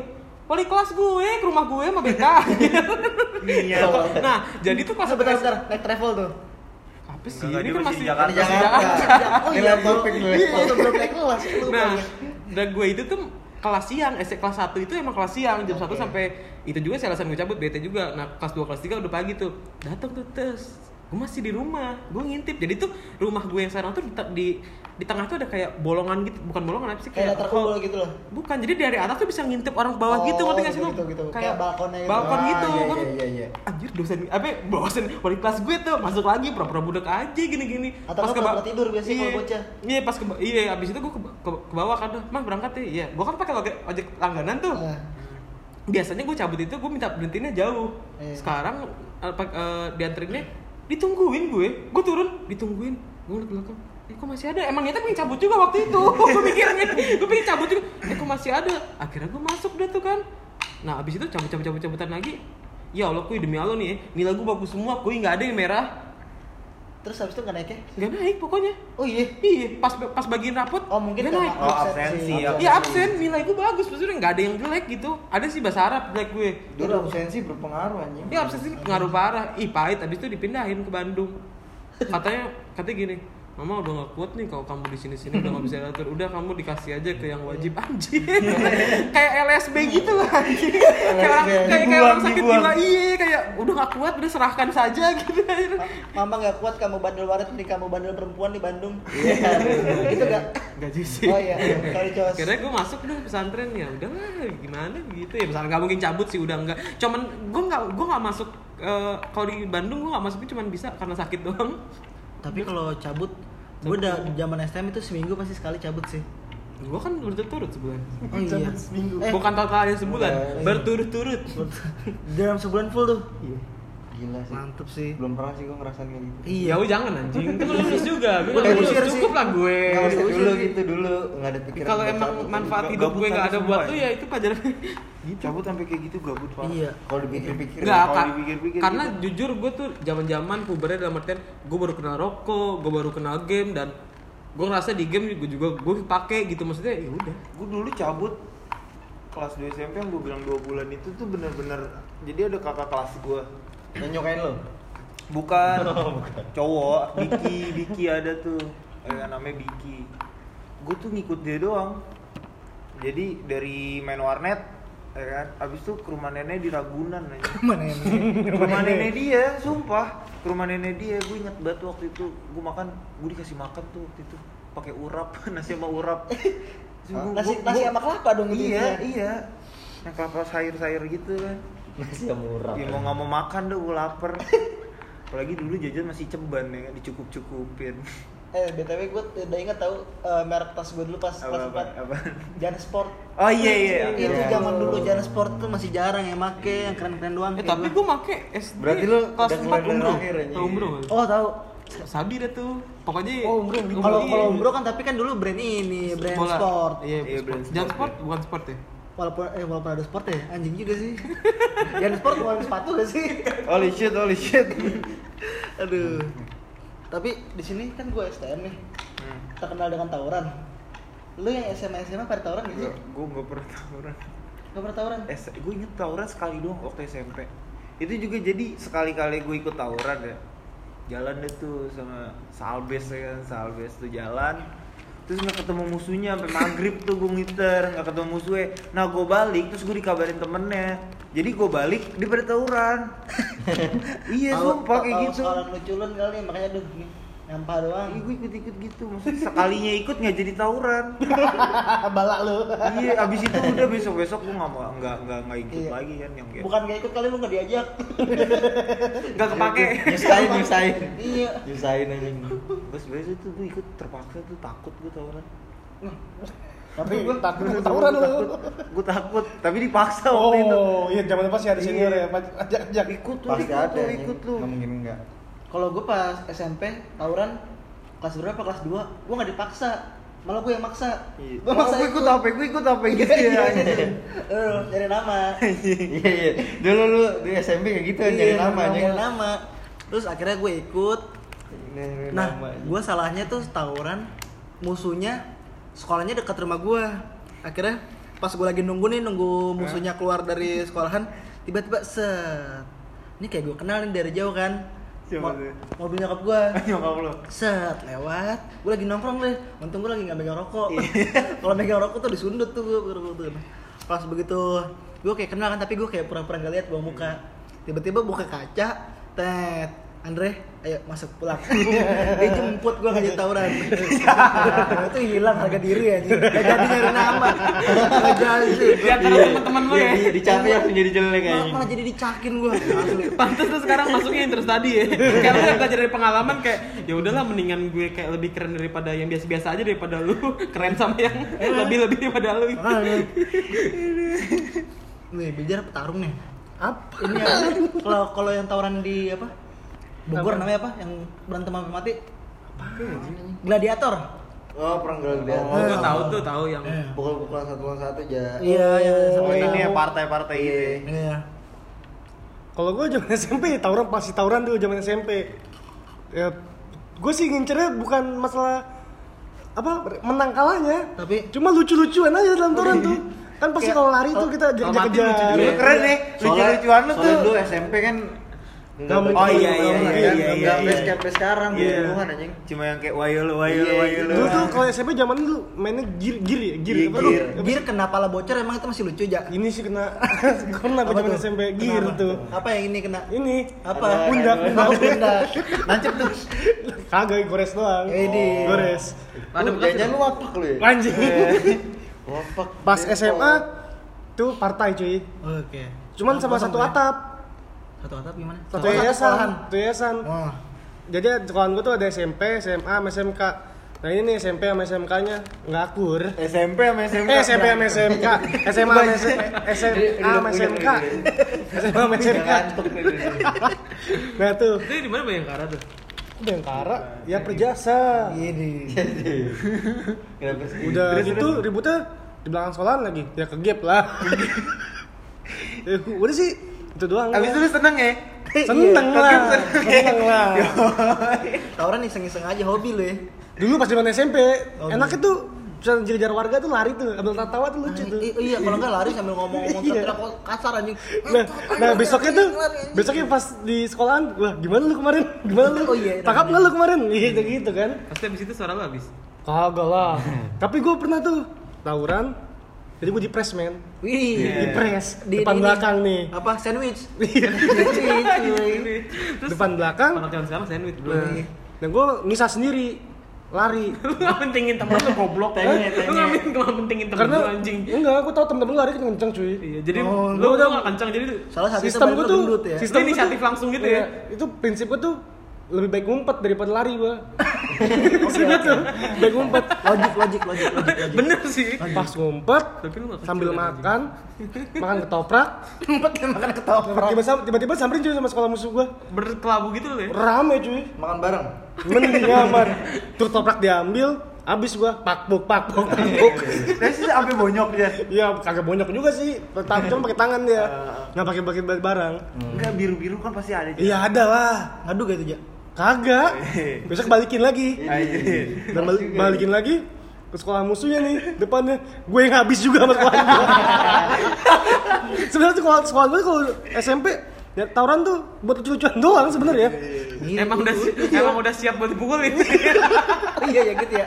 wali kelas gue ke rumah gue sama BK. Iya. nah, jadi tuh pas Pas bentar bentar naik travel tuh. apa sih? Ini kan masih Jakarta. Jakarta. Jakarta. Oh iya, ini, Iya, belum naik kelas. Nah, dan gue itu tuh kelas siang, SD kelas 1 itu emang kelas siang jam 1 sampai itu juga saya alasan gue cabut bete juga. Nah, kelas 2 kelas 3 udah pagi tuh. Datang tuh tes. Gue masih di rumah, gue ngintip. Jadi tuh rumah gue yang sekarang tuh di, di di tengah tuh ada kayak bolongan gitu, bukan bolongan apa sih kayak latar kubur gitu loh. Bukan, jadi dari atas tuh bisa ngintip orang bawah Oh, gitu, ngerti gak sih gitu, gitu, gitu. Kayak balkonnya gitu. Balkon Ah, gitu. iya, iya, iya, iya. Anjir dosen apa dosen wali kelas gue tuh masuk lagi pura-pura budak aja gini-gini. Atau nggak ke ba- pura-pura tidur biasanya kalau Iya. bocah. Iya, pas ke iya abis itu gue ke, ke, ke bawah kan, "Mah berangkat ya." Iya, gue kan pakai ojek, ojek langganan tuh. Nah, Biasanya gue cabut itu gue minta berhentinya jauh. Iya. Sekarang eh, pak- eh, dianterinnya ditungguin gue. Gue turun ditungguin. Gue ngeliat belakang. Eh kok masih ada? Emang niatnya pengen cabut juga waktu itu. gue mikirnya, gue pengen cabut juga. Eh kok masih ada? Akhirnya gue masuk dah tuh kan. Nah abis itu cabut cabut cabut cabutan lagi. Ya Allah, kuy demi Allah nih, ya, nilai gue bagus semua, kuy nggak ada yang merah, terus habis itu nggak naik ya? nggak naik pokoknya. Oh iya. Iya, pas pas bagiin rapot, Oh mungkin nggak karena naik. Oh, absensi, sih. absensi. Iya absen, nilai gue bagus, maksudnya nggak ada yang jelek gitu. Ada sih bahasa Arab jelek gue. Dulu absensi berpengaruh anjing. Iya absensi pengaruh parah. Ih pahit, abis itu dipindahin ke Bandung. Katanya, katanya gini, Mama udah gak kuat nih kalau kamu di sini sini udah gak bisa atur. Udah kamu dikasih aja ke yang wajib anjing. kayak LSB gitu lah anjing. kayak orang kayak, kayak orang sakit jiwa. Iya, kayak udah gak kuat udah serahkan saja gitu. Mama nggak kuat kamu bandel waret nih kamu bandel perempuan di Bandung. Iya. itu gak? Gak sih. Oh iya. Sorry cos. Akhirnya gue masuk deh pesantren ya udahlah gimana gitu ya misalnya nggak mungkin cabut sih udah enggak cuman gue nggak gue nggak masuk eh, kalau di Bandung gue nggak masuknya cuman bisa karena sakit doang Tapi kalau cabut, gue udah di zaman STM itu seminggu pasti sekali cabut sih. gue kan berturut-turut sebulan Oh iya. Eh, bukan total yang sebulan Udah, iya. berturut-turut dalam sebulan full tuh. Gila sih. Mantep sih. Belum pernah sih gue ngerasain kayak gitu. Iya. ya udah jangan anjing kan lu lulus juga gue Udah lulus sih. cukup lah gue Nggak usah dulu gitu dulu nggak ada pikiran. kalau emang manfaat hidup gue nggak ada buat tuh ya. ya itu pelajaran Cabut sampai kayak gitu gabut parah. Iya. Kalau dipikir-pikir. Enggak, kalau ka- dipikir-pikir karena gitu. jujur gue tuh zaman-zaman pubernya dalam artian gue baru kenal rokok, gue baru kenal game dan gue ngerasa di game gue juga gue pakai gitu maksudnya ya udah. Gue dulu cabut kelas 2 SMP yang gue bilang 2 bulan itu tuh bener-bener jadi ada kakak kelas gue Yang nyukain lo. bukan. Cowok. Biki Biki ada tuh. Eh, namanya Biki. Gue tuh ngikut dia doang. Jadi dari main warnet ya kan abis itu ke rumah nenek di Ragunan aja Mana ini? ke rumah nenek dia sumpah. Ke rumah nenek dia gue inget banget waktu itu. Gue makan gue dikasih makan tuh waktu itu. Pakai urap nasi sama urap. Nasi gua- nasi sama kelapa dong gitu iya ya. iya. Yang kelapa sayur-sayur gitu kan Nasi sama urap. ya mau nggak mau makan deh gue lapar apalagi dulu jajan masih ceban ya dicukup-cukupin Eh, BTW gue udah inget tau eh, merek tas gue dulu pas kelas apa 4 apa Jan Sport oh iya iya Itu Iya. zaman dulu Jan Sport tuh masih jarang yang make, yang keren-keren doang Eh tapi gua. gue make SD Berarti lu kelas udah 4 mulai dari umbro lahir, anjing. Tau umbro nggak? Oh tahu. Sabi dah tuh Pokoknya Oh, Umbro. Umbro, Kalau iya. kalau Umbro kan tapi kan dulu brand ini, brand sport. Iya, Iya, brand sport. Jangan sport, sport, bukan sport ya Walaupun eh walaupun ada sport ya, anjing juga sih. Jan Sport bukan sepatu gak sih? Holy shit, holy shit. Aduh. Tapi di sini kan gue STM nih, Hmm. terkenal dengan tawuran. Lu yang SMA SMA pada tawuran gak sih? gue gak pernah tawuran Gak pernah tawuran? S gue inget tawuran sekali doang waktu SMP itu juga jadi sekali-kali gue ikut tawuran ya jalan deh tuh sama Salbes ya kan Salbes tuh jalan terus nggak ketemu musuhnya sampai maghrib tuh gue ngiter nggak ketemu musuhnya. Nah gue balik terus gue dikabarin temennya. Jadi gue balik dia pada tawuran. Iya sumpah kayak gitu. Sekarang lu culun kali makanya duh nyampah doang. Iya gue ikut-ikut gitu maksudnya sekalinya ikut nggak jadi tawuran Balak lu. iya abis itu udah besok-besok gue nggak mau nggak nggak nggak ikut Iya. lagi kan yang kayak Bukan gak ikut kali lu gak diajak. Gak kepake Nyusahin, nyusahin. iya. Nyusahin anjing. Gue sebenernya tuh gue ikut terpaksa tuh takut gue tawuran Tapi Tapi gue takut tawuran lu. Gue takut, tapi dipaksa waktu itu Oh, iya zaman pasti ada senior Iya. ya, ajak-ajak. Ikut lu, Pasti ikut ada lu, anjing. ikut Nggak mungkin enggak. Kalau gue pas SMP tawuran kelas berapa? Kelas 2 gue gak dipaksa. Malah gue yang maksa. Iya. gue Oh, maksa gue ikut. apa, gue ikut apa gitu ya. Eh, nyari nama. Iya iya. Dulu lu di SMP kayak gitu nyari Iya, nama nyari nama. terus akhirnya gue ikut. Nah gue salahnya tuh tawuran musuhnya sekolahnya dekat rumah gue akhirnya pas gue lagi nunggu nih nunggu musuhnya keluar dari sekolahan tiba-tiba set. Ini kayak gue kenal nih dari jauh kan Siapa Mo- mobil nyokap gue Nyokap lu? Set lewat. Gue lagi nongkrong deh untung gue lagi nggak megang rokok. Iya. kalau megang rokok tuh disundut tuh gue tuh. Pas begitu gue kayak kenal kan tapi gue kayak pura-pura nggak lihat bawa muka. Tiba-tiba buka kaca tet Andre ayo masuk pulang. Dia jemput gue ngajak tawuran. Itu hilang harga diri ya gak jadi nyari nama. Gak jadi. Di antara teman-teman lo ya? Iya, dicapek langsung jadi jelek anjing. malah jadi dicakin gue asli Pantes tuh sekarang masuknya interest tadi ya. Karena udah belajar dari pengalaman kayak ya udahlah mendingan gue kayak lebih keren daripada yang biasa-biasa aja daripada lu. Keren sama yang lebih-lebih daripada lu. Makanya. Nih, bicara petarung nih. Apa? Ini kalau kalau yang tawuran di apa? Bogor Apa? namanya apa? Yang berantem sampai mati? Gladiator. Oh, perang gladiator. Oh, gue tahu tuh tahu yang Pukul-pukulan satu lawan satu aja. Iya, iya. Oh sampai ini ya partai-partai gitu ya Iya. Kalau gue zaman SMP, tawuran pasti tawuran tuh zaman SMP. Ya, gue sih ngincernya bukan masalah apa menang kalahnya, Tapi cuma lucu-lucuan aja dalam tawuran tuh. Kan pasti kalau lari tuh kita. Lu keren nih, lucu-lucuan lu soalnya tuh dulu SMP kan Nggak mungkin. Oh iya iya Nggak iya iya iya iya. sampai sampai sekarang Iya. bunuhan anjing. Cuma yang kayak Iya, wayo lu Dulu tuh kalau SMP zaman dulu mainnya gir gir ya, gir. Iya, gir. tuh? Gear kena pala bocor emang itu masih lucu ja. Ini sih kena kena Apa zaman? SMP gir Kenapa? tuh. Apa yang ini kena? Ini Apa? pundak Oh, pundak. Nancep tuh. kagak gores doang. Ini. Gores. Ada Jangan lu wapak lu ya. Anjing. Wapak. Pas. SMA tuh partai cuy. Oke. Cuman sama satu namanya? atap. Satu atap gimana? Satu Oh, yayasan. sekolahan. Satu yayasan. Oh. Jadi sekolahan gue tuh ada SMP, SMA, sama SMK. Nah ini nih SMP sama SMK-nya nggak akur. SMP sama SMK Eh SMP sama SMK, SMA sama SMA sama SMK, SMA sama SMK. Ngantuk nih. Nah tuh, Itu di mana Bayangkara tuh? Bayangkara, ya perjasa. Ini. Kenapa sih? Udah Terus, gitu ributnya di belakang sekolahan lagi, ya ke gap lah. Ya, udah sih itu doang. Abis itu lu seneng ya? seneng lah, seneng lah. Tawuran iseng-iseng aja hobi lu ya. Dulu pas zaman SMP, Oh, enaknya tuh bisa jajar warga tuh lari tuh, ambil tawa tuh lucu tuh. I- iya, kalau enggak lari sambil ngomong-ngomong Iya. teriak kasar anjing. Nah, nah besoknya tuh, besoknya pas di sekolahan, wah gimana lu kemarin? Gimana lu? Oh iya, Tangkap nggak lu kemarin? Gitu gitu kan? Pasti abis itu suara lu habis Kagak lah. Tapi gue pernah tuh tawuran, jadi gue di press man, Wih, di press Di- depan di- belakang nih, Apa sandwich? Iya. sandwich. Terus depan belakang. anak zaman sekarang sandwich bro Nah, dan gue ngisah sendiri. lari. Lu nggak pentingin temen lu goblok. Tanya, Lu tanya. nggak nggak pentingin temen Karena lu anjing. enggak, aku tahu temen-temen lu lari kan kenceng cuy. Iya, jadi Oh, lu lu udah- nggak kencang jadi Soalnya saat Sistem lu tuh- ya. Sistem inisiatif langsung gitu ya. Iya, Itu prinsip gua tuh lebih baik ngumpet daripada lari gua. Prinsipnya tuh baik ngumpet. Logik, logik, logik, logik, logik. Bener sih. Pas ngumpet Tapi sambil kan, makan, makan ketoprak, Ngumpet kan makan ketoprak. tiba-tiba tiba-tiba samperin cuy sama sekolah musuh gua. Berkelabu gitu loh ya. Rame cuy. Makan bareng. Mending aman. Tuh ketoprak diambil, habis gua pakbuk pakbuk pakbuk. Terus sampai bonyok dia. Iya, kagak bonyok juga sih. Tang- Cuma pakai tangan dia. Nggak pakai pakai barang. Enggak biru-biru kan pasti ada. Iya ada lah. Ngadu gak itu, Ja? Kagak. Besok balikin lagi. Anjir. Dan bal- balikin lagi ke sekolah musuhnya nih depannya gue yang habis juga sama sekolah gue sebenarnya sekolah sekolah gue kalau SMP ya tawuran tuh buat lucu-lucuan doang sebenarnya Emang udah si- emang udah siap buat dipukulin. Iya ya gitu ya.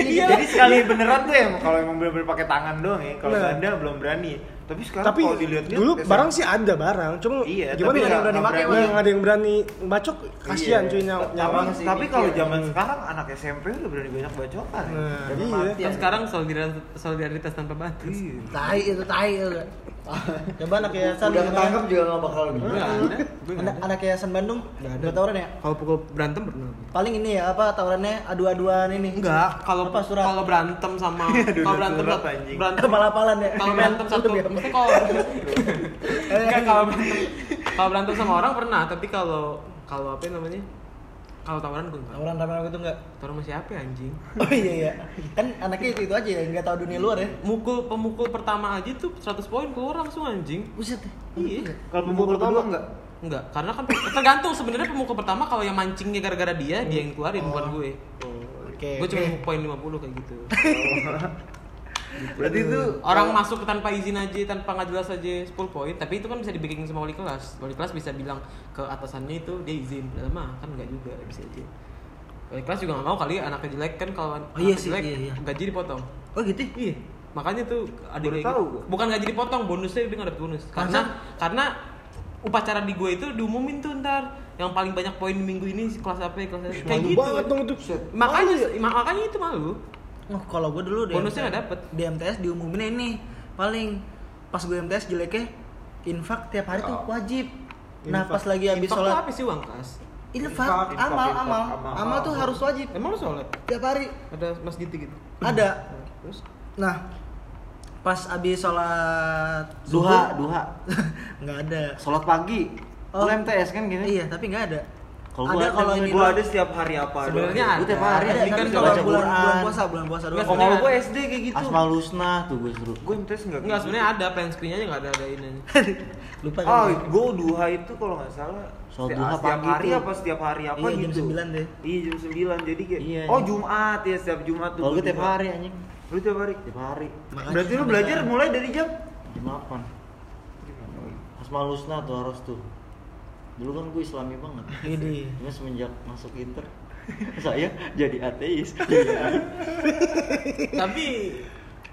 Iya. Jadi sekali beneran tuh ya kalau emang bener-bener pakai tangan doang ya. Kalau Nah. ganda belum berani. Tapi sekarang tapi kalau dilihat dulu barang sih ada barang cuma Iya, gimana tapi ya ada yang berani pakai, yang ada yang berani bacok kasihan cuy nyawa, Tapi, nyawa. sih, tapi kalau zaman sekarang anak SMP udah berani banyak bacokan. ya. Nah, iya. Kan sekarang solidaritas, solidaritas tanpa batas. Iya. Tai itu tai itu. Coba anak yayasan Udah ketangkep juga nggak bakal gitu. Enggak ada. Anak ada. anak yayasan Bandung nggak tawuran ya? Kalau pukul berantem pernah. Paling ini ya apa tawurannya adu-aduan ini. Enggak, kalau Apa, surat? kalau berantem sama kalau berantem surat, anjing. berantem Kepala-palan ya. kalau berantem satu ya. kalau enggak kalau berantem kalau berantem sama orang pernah tapi kalau kalau apa namanya kalau tawaran gue enggak Tawuran rame-rame itu enggak? tawaran sama siapa ya, anjing Oh iya iya. Kan anaknya itu itu aja ya, nggak tahu dunia luar ya. mukul pemukul pertama aja tuh 100 poin keluar langsung anjing Buset. iya Kalau pemukul kedua enggak? enggak karena kan tergantung sebenarnya pemukul pertama kalau yang mancingnya gara-gara dia dia yang keluarin bukan gue Oke. gue cuma oke. poin 50 kayak gitu Berarti itu orang masuk tanpa izin aja tanpa nggak jelas aja 10 poin tapi itu kan bisa dibikin sama wali kelas. Wali kelas bisa bilang ke atasannya itu dia izin. Mah kan nggak juga bisa aja. Wali kelas juga nggak mau kali anaknya jelek kan kalau Oh iya anaknya sih, jelek iya, iya. gaji dipotong. Oh gitu. iya. Makanya tuh ada tahu gitu. bukan gaji dipotong bonusnya dia nggak dapet bonus. Karena? Karena upacara di gue itu diumumin tuh ntar. Yang paling banyak poin di minggu ini kelas apa kelas apa? Kayak malu gitu. banget dong itu. Makanya ma- makanya itu malu Oh, kalau gue dulu di Bonusnya nggak dapet. Di MTS diumumin ini paling pas gue MTS jeleknya infak tiap hari tuh wajib. Nah, pas lagi habis Infak sholat apa sih uang kas infak, Infak, infak, amal, infak, amal, amal. amal tuh harus wajib emang lu sholat tiap hari. ada masjid gitu Ada. terus Nah, pas habis sholat duha, subuh, duha. nggak ada. Sholat pagi. Oh. MTS kan gini? Iya, tapi nggak ada. Kalau ada gua kalau ini gua ada setiap hari apa? Sebenarnya. Gua ada. tiap hari ada, Ini tapi kan kalau bulan, bulan puasa, bulan puasa doang. Kalau sebenarnya gua. SD kayak gitu. Asmaul Husna tuh gue suruh. Gua MTS enggak. Enggak, sebenarnya ada plan screen aja enggak ada ada ini. Lupa Oh, kan? gua duha itu kalau nggak salah setiap, duha setiap pagi hari tuh. apa setiap hari apa Iya, jam gitu. 9 deh. Iya, jam 9. Jadi kayak Iya, Oh, iya. Jumat ya, setiap Jumat tuh. Kalau gua gue tiap hari anjing. Lu tiap hari? Tiap hari. Makanya Berarti lu belajar mulai dari jam jam 8. Asmaul Husna tuh harus tuh. Dulu kan gue islami banget. ini Cuma semenjak masuk inter saya jadi ateis. Tapi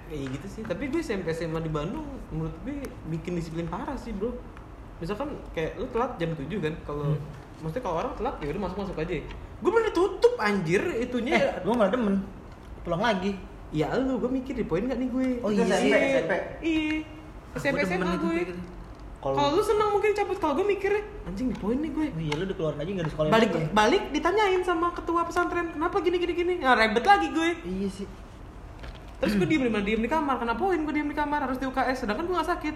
ya gitu sih. Tapi gue SMP SMA di Bandung menurut gue bikin disiplin parah sih, Bro. Misalkan kayak lu telat jam 7 kan kalau maksudnya kalau orang telat ya udah masuk masuk aja. Gue bener ditutup anjir itunya. eh, gue malah demen. Pulang lagi. Ya lu gue mikir di poin gak nih gue? Oh, iya sih. SMP. Iya. SMP SMA itu gue. Kalau lu senang mungkin cabut, kalau gue mikirnya anjing di poin nih gue. Oh iya lu dikeluarin aja nggak di sekolah balik lagi. balik ditanyain sama ketua pesantren kenapa gini gini gini nah, ribet lagi gue Iya sih. terus gue diem di diem di kamar kenapa poin gue diem di kamar harus di UKS sedangkan gue gak sakit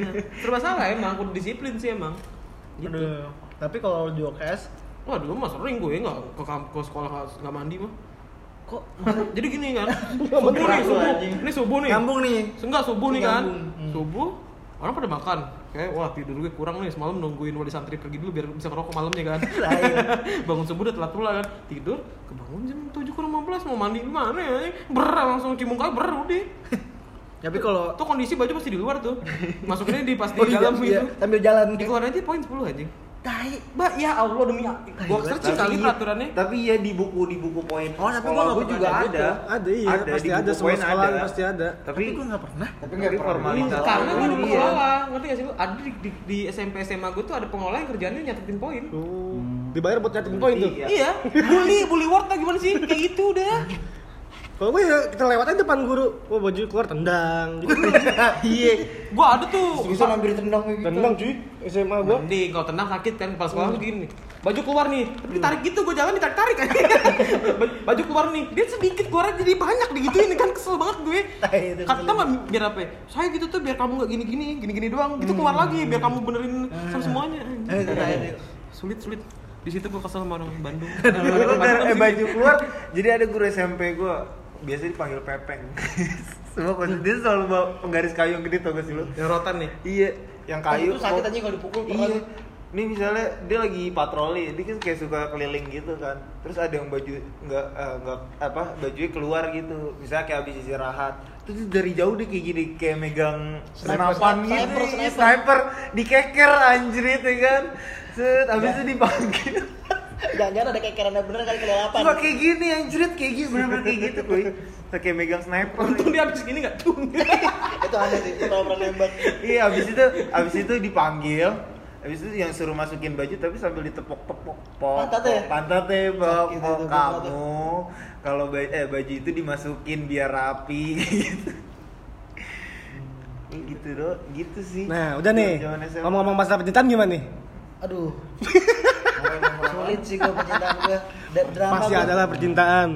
nah, serba salah emang kudu disiplin sih emang gitu Aduh. Tapi kalau di OKS wah dulu mah sering gue nggak ke, ke sekolah nggak mandi mah kok jadi gini kan subuh nih subuh ini subuh nih nyambung nih. enggak subuh nih kan. Hmm. subuh orang pada makan. Kayak wah tidur gue kurang nih. Semalam nungguin wali santri pergi dulu biar bisa ngerokok malamnya kan? Bangun subuh udah telat pula kan? Tidur kebangun jam tujuh kurang 15 mau mandi gimana ya? Ber langsung cium muka ber udah. Tapi kalau tuh kondisi baju pasti di luar tuh. Masukinnya di pas di Oh iya, dalam iya, gitu. Sambil jalan. dikeluarin aja poin 10 aja Tai. Mbak, ya Allah demi gua searching kali peraturannya Tapi ya di buku di buku poin Oh, tapi gua gua juga ada ada. ada iya pasti di ada buku semua poin sekolah ada. pasti ada Tapi Tapi gue nggak pernah. tapi nggak formalitas. karena gue di Iya. sekolah ngerti gak sih lu ada di, di, di SMP SMA gue tuh ada pengolah yang kerjanya nyatetin poin oh Dibayar buat nyeting poin tuh. Iya. Iya, bully, bully word lah gimana sih? Kayak gitu udah. Kalau gue ya kita lewatin depan guru, wah baju keluar tendang. Gitu. Iya. Gua ada tuh. Bisa ngambil tendang kayak gitu. tendang cuy, SMA gua. Mending kalau tenang sakit kan kepala sekolah tuh gini. Baju keluar nih, tapi ditarik gitu gue jalan ditarik-tarik kan. Baju keluar nih, dia sedikit keluar jadi banyak digituin kan kesel banget gue. Itu Kata nggak biar apa? ya? Saya gitu tuh biar kamu nggak gini-gini, gini-gini doang. Gitu keluar lagi biar kamu benerin sama semuanya. Eh, itu tai, itu. Sulit sulit. Di situ gue kesel sama orang Bandung. Eh, baju gitu. keluar, jadi ada guru SMP gua biasanya dipanggil Pepeng. Semua konsep dia selalu bawa penggaris kayu yang gede tau gak sih lu? Yang rotan nih. Iya, yang kayu. Itu sakit aja kalau dipukul, Iya. Ini misalnya dia lagi patroli, dia kan kayak suka keliling gitu kan. Terus ada yang baju nggak eh, nggak apa bajunya keluar gitu. Misalnya kayak habis istirahat. Terus dari jauh dia kayak gini kayak megang senapan gitu. sniper, Iya, sniper. sniper dikeker anjir itu kan. Set, habis itu dipanggil. Jangan-jangan ada kekerannya bener kali kelelapan. Suka kayak gini anjrit kayak gini bener-bener kayak gitu kuy. Kayak megang sniper. Untung dia habis gini nggak tuh. itu aneh sih, itu kalau pernah nembak. Iya, abis itu abis itu dipanggil. Abis itu yang suruh masukin baju tapi sambil ditepok-tepok pok, Pantatnya? pantatnya Sakit pok itu, kamu. Kalau ba- eh, baju itu dimasukin biar rapi gitu. Gitu doh, gitu sih. Nah, udah nih. Zaman SMA. Ngomong-ngomong masalah percintaan gimana nih? Aduh. Sulit sih gua percintaan. Da- Drama Pasti gua. adalah percintaan.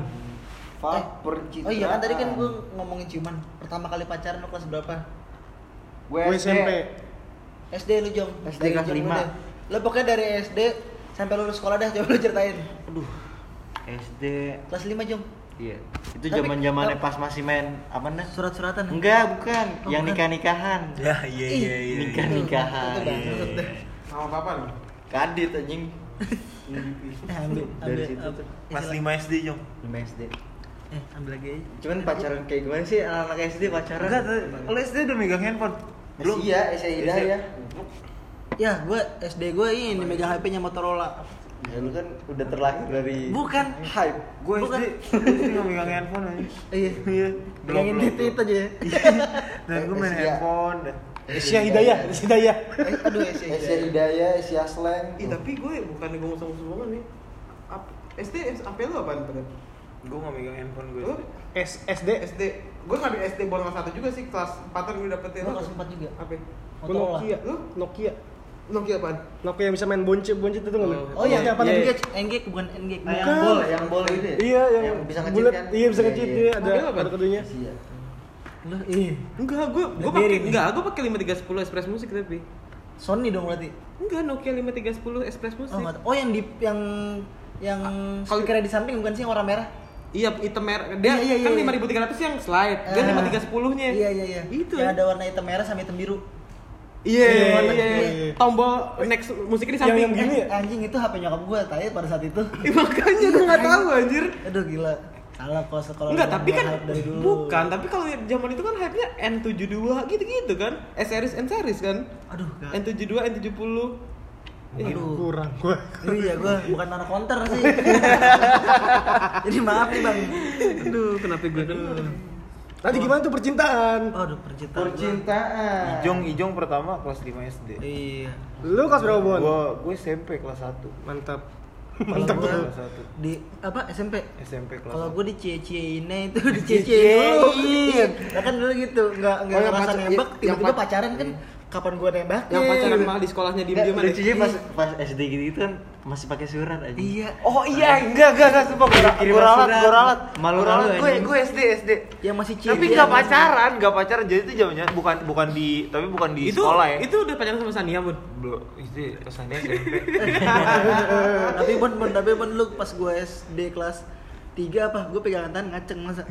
Eh, percintaan. Oh iya kan tadi kan gua ngomongin ciuman. Pertama kali pacaran lu kelas berapa? gue Gue SMP. SD lu Jong. SD Dari kelas lima. Lu pokoknya dari SD sampai lulus sekolah dah coba lu ceritain. Aduh. SD. Kelas 5 Jong. Iya. Itu zaman zamannya pas masih main apa dah? Surat-suratan. Enggak, bukan. Oh, yang bukan. nikah nikahan. Ya, iya iya iya. Nikah Itu- nikahan. itu bangsat deh. Sama papa nih. Kadit anjing. Eh, ambil, Dari ambil, situ ambil. tuh. Kelas Istilah- 5 SD, Jong. 5 SD. Eh, ambil lagi aja. Cuman pacaran kayak gimana sih anak-anak SD pacaran? Enggak, lo SD udah megang handphone. Belum. Iya, SD Hidayah. Ya, gue SD gue ini megang HP-nya Motorola. Ya lu kan udah terlahir dari Bukan. hype. Gue. SD, nggak megang handphone aja. Iya. Iya. Pegangin Blok-blok. titit aja ya. Dan gue main Asia. handphone. Asia Hidayah, Asia Hidayah. Aduh, SD. SD Hidayah, Asia Slang. Ih tapi gue bukan gue ngomong sama nih. Ap- SD apa lu apaan pada? Gue nggak megang handphone gue. S SD. SD. Gue ngambil SD bolong satu juga sih kelas 4 gue dapetin. Gua kelas 4 juga. Apa? Gue. Nokia. Lu? Nokia. Nokia apaan? Nokia yang bisa main boncet boncet itu nggak? Oh, yang apa yang namanya? engage, engage bukan engage. Nah, yang bol, yang bol itu ya? Iya, yang, yang bisa ngecit kan? Iya, bisa ngecit Iya, iya, iya. ada Mobil apa? ada kodenya. Asia. Lu, ih. Enggak, gue gue pakai enggak, gue pakai 5310 Express Music tapi. Sony dong berarti. Enggak, Nokia 5310 Express Music. Oh, nggak oh yang di yang yang Kalau- speakernya di samping bukan sih yang warna merah? Iya, hitam merah. Dia Iya, iya, kan iya. 5300 yang slide. Dia Ah. 5310-nya. Iya iya iya. Itu. Yang ada warna hitam merah sama hitam biru. Iya, Iya, iya, iya, iya. iya. Tombol next musiknya di Yang- samping. yang gini ya? Eh, anjing itu HP nyokap gua tanya pada saat itu. Eh, makanya gue enggak tahu anjir. Aduh gila. Salah kalau kalau Enggak, tapi kan dari dulu. bukan, tapi kalau zaman itu kan hype-nya N72 gitu-gitu kan. S series N series kan. Aduh, gak. N72, N70. Iya. Aduh. Kurang gua. Iya gua bukan anak counter sih. Jadi maaf nih, Bang. Aduh, kenapa gue denger? Tadi gimana tuh percintaan? Aduh, percintaan. gua. Percintaan. Ijong, Ijong pertama kelas 5 SD. Iya. Lu kelas berapa, Bon? Gue gue SMP kelas 1. Mantap. Mantap gua tuh. Kelas 1. di apa SMP? SMP kelas Kalau 1. gue dicie-ciein itu dicie-ciein dulu. Iya. Nah kan dulu gitu, nggak nggak Oh, ngerasa nembak, yang tiba-tiba pac- pacaran kan kapan gue nembak? Yang pacaran malah di sekolahnya Enggak, diem-diem aja. lucunya pas pas SD gitu itu kan masih pakai surat aja. Iya. Oh iya, enggak enggak enggak sumpah gue ralat, surat. gue ralat. Gua ralat. Gue gue SD SD. Yang masih cie. Tapi enggak pacaran, enggak pacaran. Jadi itu zamannya bukan bukan di tapi bukan di itu sekolah ya. itu udah pacaran sama Sania, Bun. belum itu SMP. tapi bon, bon, tapi bon lu pas gue SD kelas 3 apa? Gue pegangan tangan ngaceng masa.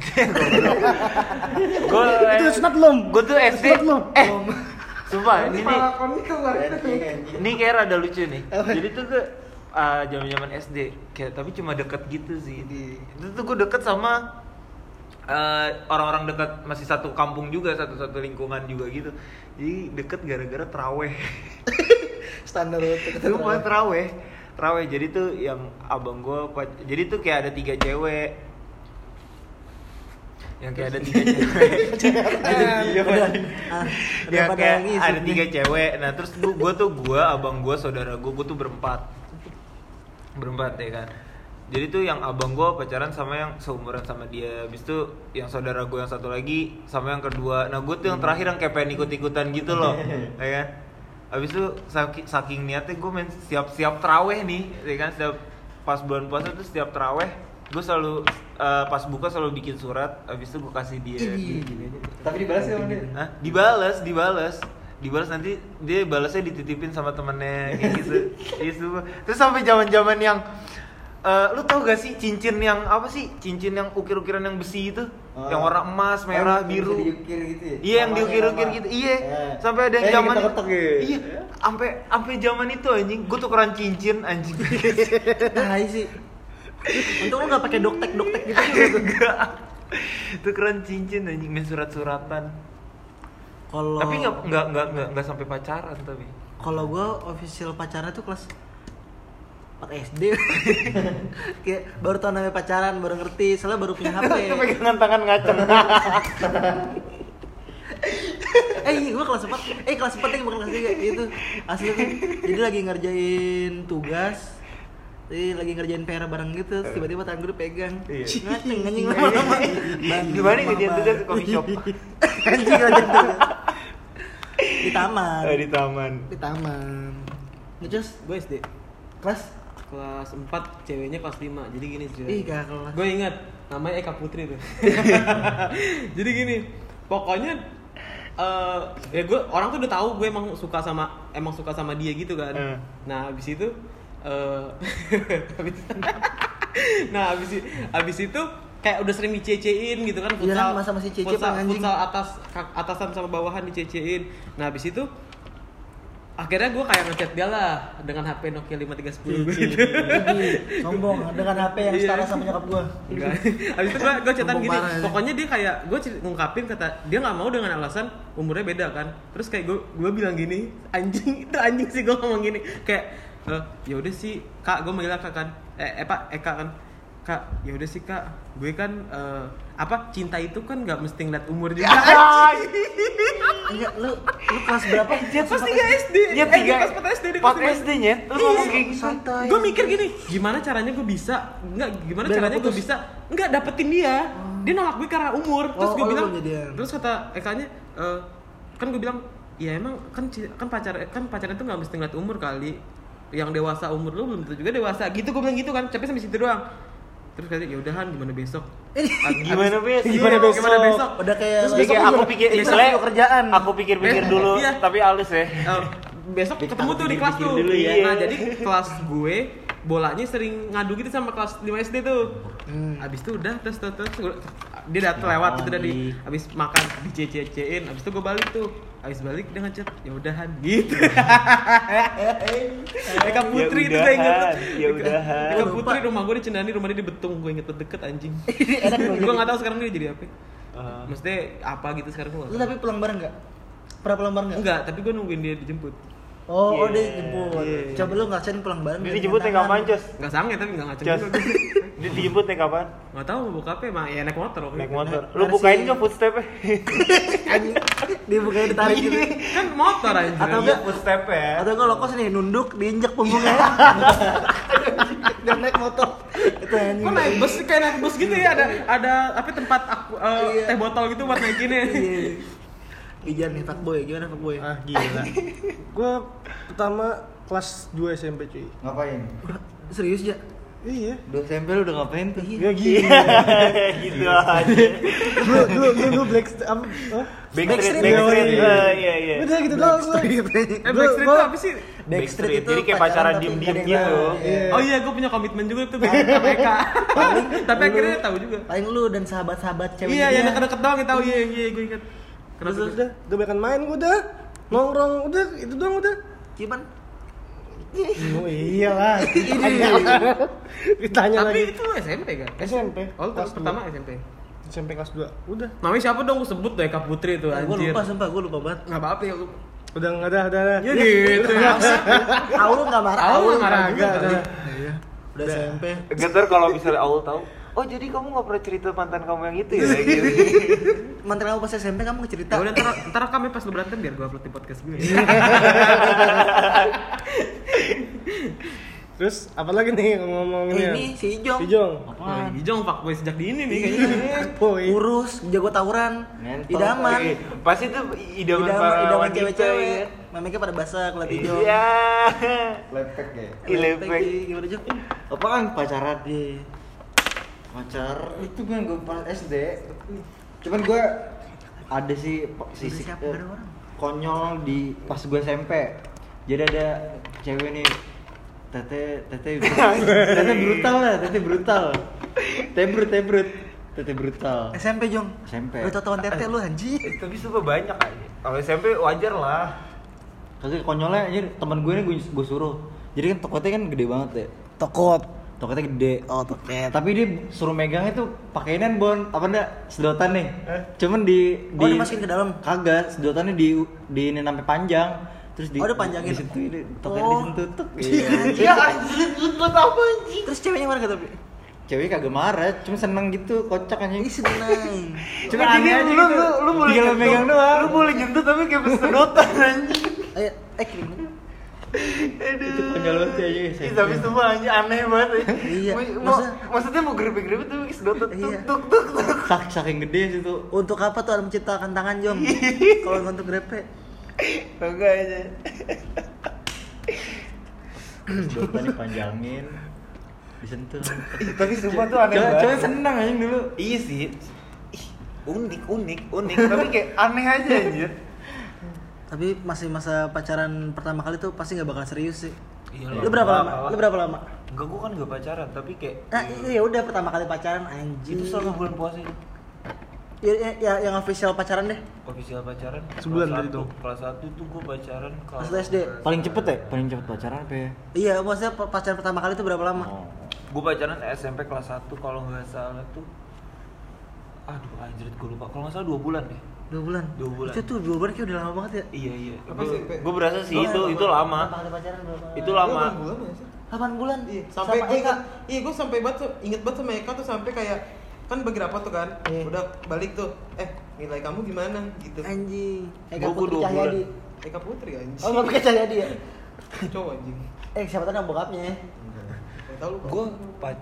gue Itu sunat belum? gue tuh SD belum? eh sumpah ini keluar. ini kayak rada lucu nih jadi tuh gue ah, zaman-zaman SD kayak tapi cuma deket gitu sih. Itu tuh gue deket sama eh, orang-orang dekat masih satu kampung juga satu satu lingkungan juga gitu. Jadi deket gara-gara teraweh Standar itu bukan teraweh teraweh jadi tuh yang abang gue jadi tuh kayak ada tiga cewek. Yang kayak ada tiga cewek. Udah. Ah, ya pada kayak ngisi ada tiga cewek. Nah terus gua tuh gua abang gua saudara gua gua tuh berempat berempat ya kan jadi tuh yang abang gue pacaran sama yang seumuran sama dia habis itu yang saudara gue yang satu lagi sama yang kedua nah gue tuh yang terakhir yang kayak pengen ikut ikutan gitu loh ya kan habis itu saking, saking niatnya gue main siap siap teraweh nih ya kan setiap pas bulan puasa tuh setiap teraweh gue selalu eh, pas buka selalu bikin surat habis itu gue kasih dia aja. Tapi dibalas ya sama dia. Hah? Dibales, dibales. Dibales nanti dia balasnya dititipin sama temennya kayak gitu. Gitu. Terus sampai zaman-zaman yang eh, lu tau gak sih cincin yang apa sih? Cincin yang ukir-ukiran yang besi itu? Oh. Yang warna emas, merah, Oh, biru. diukir gitu ya? Iya, yang diukir-ukir nama. gitu. Iya. Eh. Sampai ada yang Eh, zaman ketok-ketok ya? Iya. Sampai sampai zaman itu anjing, gua tukeran cincin anjing. Tai sih. Untung lu gak pakai doktek doktek gitu juga tuh. Enggak. tukeran cincin anjing main surat-suratan. Kalau Tapi nggak nggak nggak nggak nggak sampai pacaran tapi. kalau gua official pacaran tuh kelas 4 SD kayak baru tau namanya pacaran baru ngerti soalnya baru punya HP Pegangan tangan ngaceng. eh iya gua kelas 4 eh kelas 4 deh bukan kelas 3 itu asli tuh jadi lagi ngerjain tugas jadi lagi ngerjain PR bareng gitu terus tiba-tiba tangan gue dipegang. Iya. ngaceng anjing lama-lama Bang, Di mana mama, kejadian Bang. tugas coffee shop? anjing tugas di taman. Eh, di taman. di taman. Ngecus Gue SD kelas? Kelas 4 ceweknya kelas 5 jadi gini ih ceritanya gak kelas. Gue ingat namanya Eka Putri tuh. Jadi gini pokoknya eh ya gue orang tuh udah tahu gue emang suka sama emang suka sama dia gitu kan. Eh. nah abis itu eh nah abis abis itu kayak udah sering dicecein gitu kan Iya kan, masa masih cece, futsal, futsal atas atasan sama bawahan dicecein nah abis itu akhirnya gue kayak ngechat dia lah dengan HP Nokia 5310 gitu sombong dengan HP yang Iya. setara sama nyokap gua Enggak. Habis itu gua gua chatan gini. ya. Pokoknya dia kayak gua cer- ngungkapin kata dia nggak mau dengan alasan umurnya beda kan. Terus kayak gua gua bilang gini, anjing itu anjing sih gua ngomong gini. Kayak eh ya udah sih, Kak, gua manggil Kak kan. Eh, eh Pak, Eka kan. Kak, ya udah sih Kak, gue kan eh, apa cinta itu kan nggak mesti ngeliat umur juga. enggak lu lu kelas berapa Pas 3 SD. Dia Eh, tiga pas 4 SD dia Empat kelas lima. SD nya. Terus ngomong kayak gitu. santai gue mikir gini gimana caranya gue bisa nggak gimana Biar caranya gue bisa nggak dapetin dia dia nolak gue karena umur terus Oh, gue oh, lu bilang jadian. terus kata Ekanya eh, kan gue bilang ya emang kan kan pacar kan pacaran itu nggak mesti ngeliat umur kali yang dewasa umur lu belum tentu juga dewasa gitu gue bilang gitu kan tapi sampai situ doang terus katanya ya udahan gimana besok Gimana besok? gimana besok gimana besok udah kayak Terus kayak aku pikir Besok misalnya kerjaan. Aku pikir-pikir dulu, Iya. tapi halus ya. Eh, besok ketemu tuh di kelas tuh. dulu ya. Nah, jadi kelas gue bolanya sering ngadu gitu sama kelas 5 SD tuh. Hmm. Abis itu udah terus terus, terus dia datang lewat gitu dari abis makan dicece-cecein abis itu gue balik tuh abis balik dia ngechat ya udahan gitu. Eka Putri itu Ya gue inget tuh. udahan, ya udahan. Eka Putri rumah gue di Cendani rumah dia di Betung gue inget deket anjing. Gue nggak tahu sekarang dia jadi apa. Ah. maksudnya apa gitu sekarang gue lu tapi pulang bareng nggak? Pernah pulang bareng nggak enggak tapi gue nungguin dia dijemput oh oh Iya, dia jemput iya. coba lu ngerasain pulang bareng Ini dengan dijemput naik kapan, Cos? Nggak sange tapi nggak ngaceng Cos. juga gue. Di- Dijemput naik kapan? Nggak tahu mau buka apa emang ya naik motor Naik motor. Lu bukain nggak footstep-nya? Anjing. dia bukannya ditarik gitu Kan motor anjir. Atau Iya, enggak? footstep ya. atau enggak lokos nih nunduk diinjek punggungnya dan naik motor itu anjing Kok naik bus kayak naik bus gitu ya ada ada apa tempat aku eh, Iya. teh botol gitu buat naikinnya. Iya. Ijan nih fuckboy gimana fuckboy ah gila gue pertama kelas 2 SMP cuy Ngapain? serius ya iya Dua SMP lu udah ngapain tuh? ya gila gitu aja. lu lu lu lu black apa? Backstreet, Backstreet. Backstreet. Iya, Ah, Iya, iya. udah gitu doang gua. Eh Gua- Backstreet gua- itu apa sih? Backstreet itu Jadi kayak pacaran diem-diem gitu. Iya. Oh iya, gue punya komitmen juga tuh Backstreet sama Eka. Tapi lu- akhirnya tahu juga. paling lu dan sahabat-sahabat cewek Iya, yang deket-deket doang yang tahu. Iya, iya, gue ingat. Kenapa? udah, udah bahkan main gua udah. Nongkrong udah, itu doang udah. cuman Oh iyalah. Ditanya Tapi lagi. itu SMP kan? SMP. Oh, kelas pertama. SMP. SMP kelas 2. Udah. Namanya siapa dong? Gue sebut deh Eka Putri tuh gue anjir. lupa sumpah gue lupa banget Nggak apa-apa ya. Udah enggak ada, udah ada. Ya gitu ya. Aul nggak marah Aul Aul marah udah. udah SMP Getar kalau misalnya Aul tahu, oh jadi kamu nggak pernah cerita mantan kamu yang itu ya? Gitu. mantan kamu pas SMP kamu cerita Ya udah ntar ntar kami pas lu berantem biar gue upload di podcast gue. Terus apa lagi nih ngomong Eh, ini si Ijong. Si Jong. Wah, Ijong fuckboy sejak dini nih kayaknya. Boy. Kurus, jago tawuran, Ngentot. idaman. Eh, Pasti itu idaman Idaman, para idaman wanita cewek-cewek. ya. Memeknya pada basah kulit hijau. Iya. lepek ya Ilepek. Gimana Jong? apaan pacaran Iya. Pacar itu kan gue pas SD cuman gue ada sih Sisi sisi siapa ada orang? konyol di pas gue SMP jadi ada cewek nih tete tete tete brutal lah tete brutal tebrut tebrut tete brutal SMP Jong. SMP. Lu tau tete lu anjing. Eh, Tapi sumpah banyak aja. Kalau SMP wajar lah. kagak konyolnya aja teman gue nih gue, gue suruh jadi kan toketnya kan gede banget ya Tokot. Toketnya gede Oh, toket. tapi dia suruh megangnya tuh pakainan bon apa enggak sedotan nih cuman di Oh, dimasukin ke dalam? kagak sedotannya di di ini sampai panjang terus di Oh, dipanjangin? disentuh ini toketnya Oh. disentuh tuk Iya, iya anjir, buat apa anjir? Terus ceweknya mana kata? cewek kagak marah cuma seneng gitu kocak anjing Ini seneng. cuma aneh aja lu, gitu lu, lu boleh tinggal nyentuh, megang doang Lu boleh nyentuh tapi kayak sedotan anjing. Ayo, eh kirim. itu konyol banget aja Ih, SMP. tapi sumpah anjing aneh banget ya. Iya, Mau- maksudnya- maksudnya mau grepe-grepe sedotan tuk Iya. tuk tuk tuk. Sak- saking gede sih tuh Untuk apa tuh Anda menciptakan tangan Jom? Kalau nggak untuk grepe. Kagak aja. sedotannya panjangin disentuh Tapi sumpah tuh aneh cewek banget. cewek seneng anjing dulu Iya sih. Ih, unik, unik, unik. tapi kayak aneh aja anjir. Tapi masih masa pacaran pertama kali tuh pasti nggak bakal serius sih. Iya Lu berapa lama? Lu berapa lama? Enggak, gua kan gak pacaran, tapi kayak Nah, ya udah pertama kali pacaran anjing. itu selama bulan puasa itu. ya, ya, ya, yang official pacaran deh. Official pacaran Sebulan kelas dari satu. itu. Kelas 1 tuh gua pacaran lu SD. paling cepet ya paling cepet pacaran apa ya Iya, maksudnya pa- pacaran pertama kali tuh berapa lama? oh. Gue pacaran SMP kelas 1 kalau nggak salah tuh Aduh anjir gue lupa Kalau nggak salah 2 bulan deh Dua bulan. Dua bulan. Itu tuh dua bulan kayak udah lama banget ya. Iya iya? Gue berasa sih Gua itu berapa- itu lama? Itu lama bulan ya sih? 8 bulan. Iya, sampai gue Eka. iya gue sampai banget tuh inget banget sama Eka tuh sampai kayak kan bagi rapat tuh kan Iya. udah balik tuh eh nilai kamu gimana gitu Anjing. Eka Gua- Putri dua Cahyadi. Eka Putri anjing Oh, nggak pakai Cahyadi ya? cowok anjing Eh, siapa tahu nama bokapnya ya? Tau lu Gue pac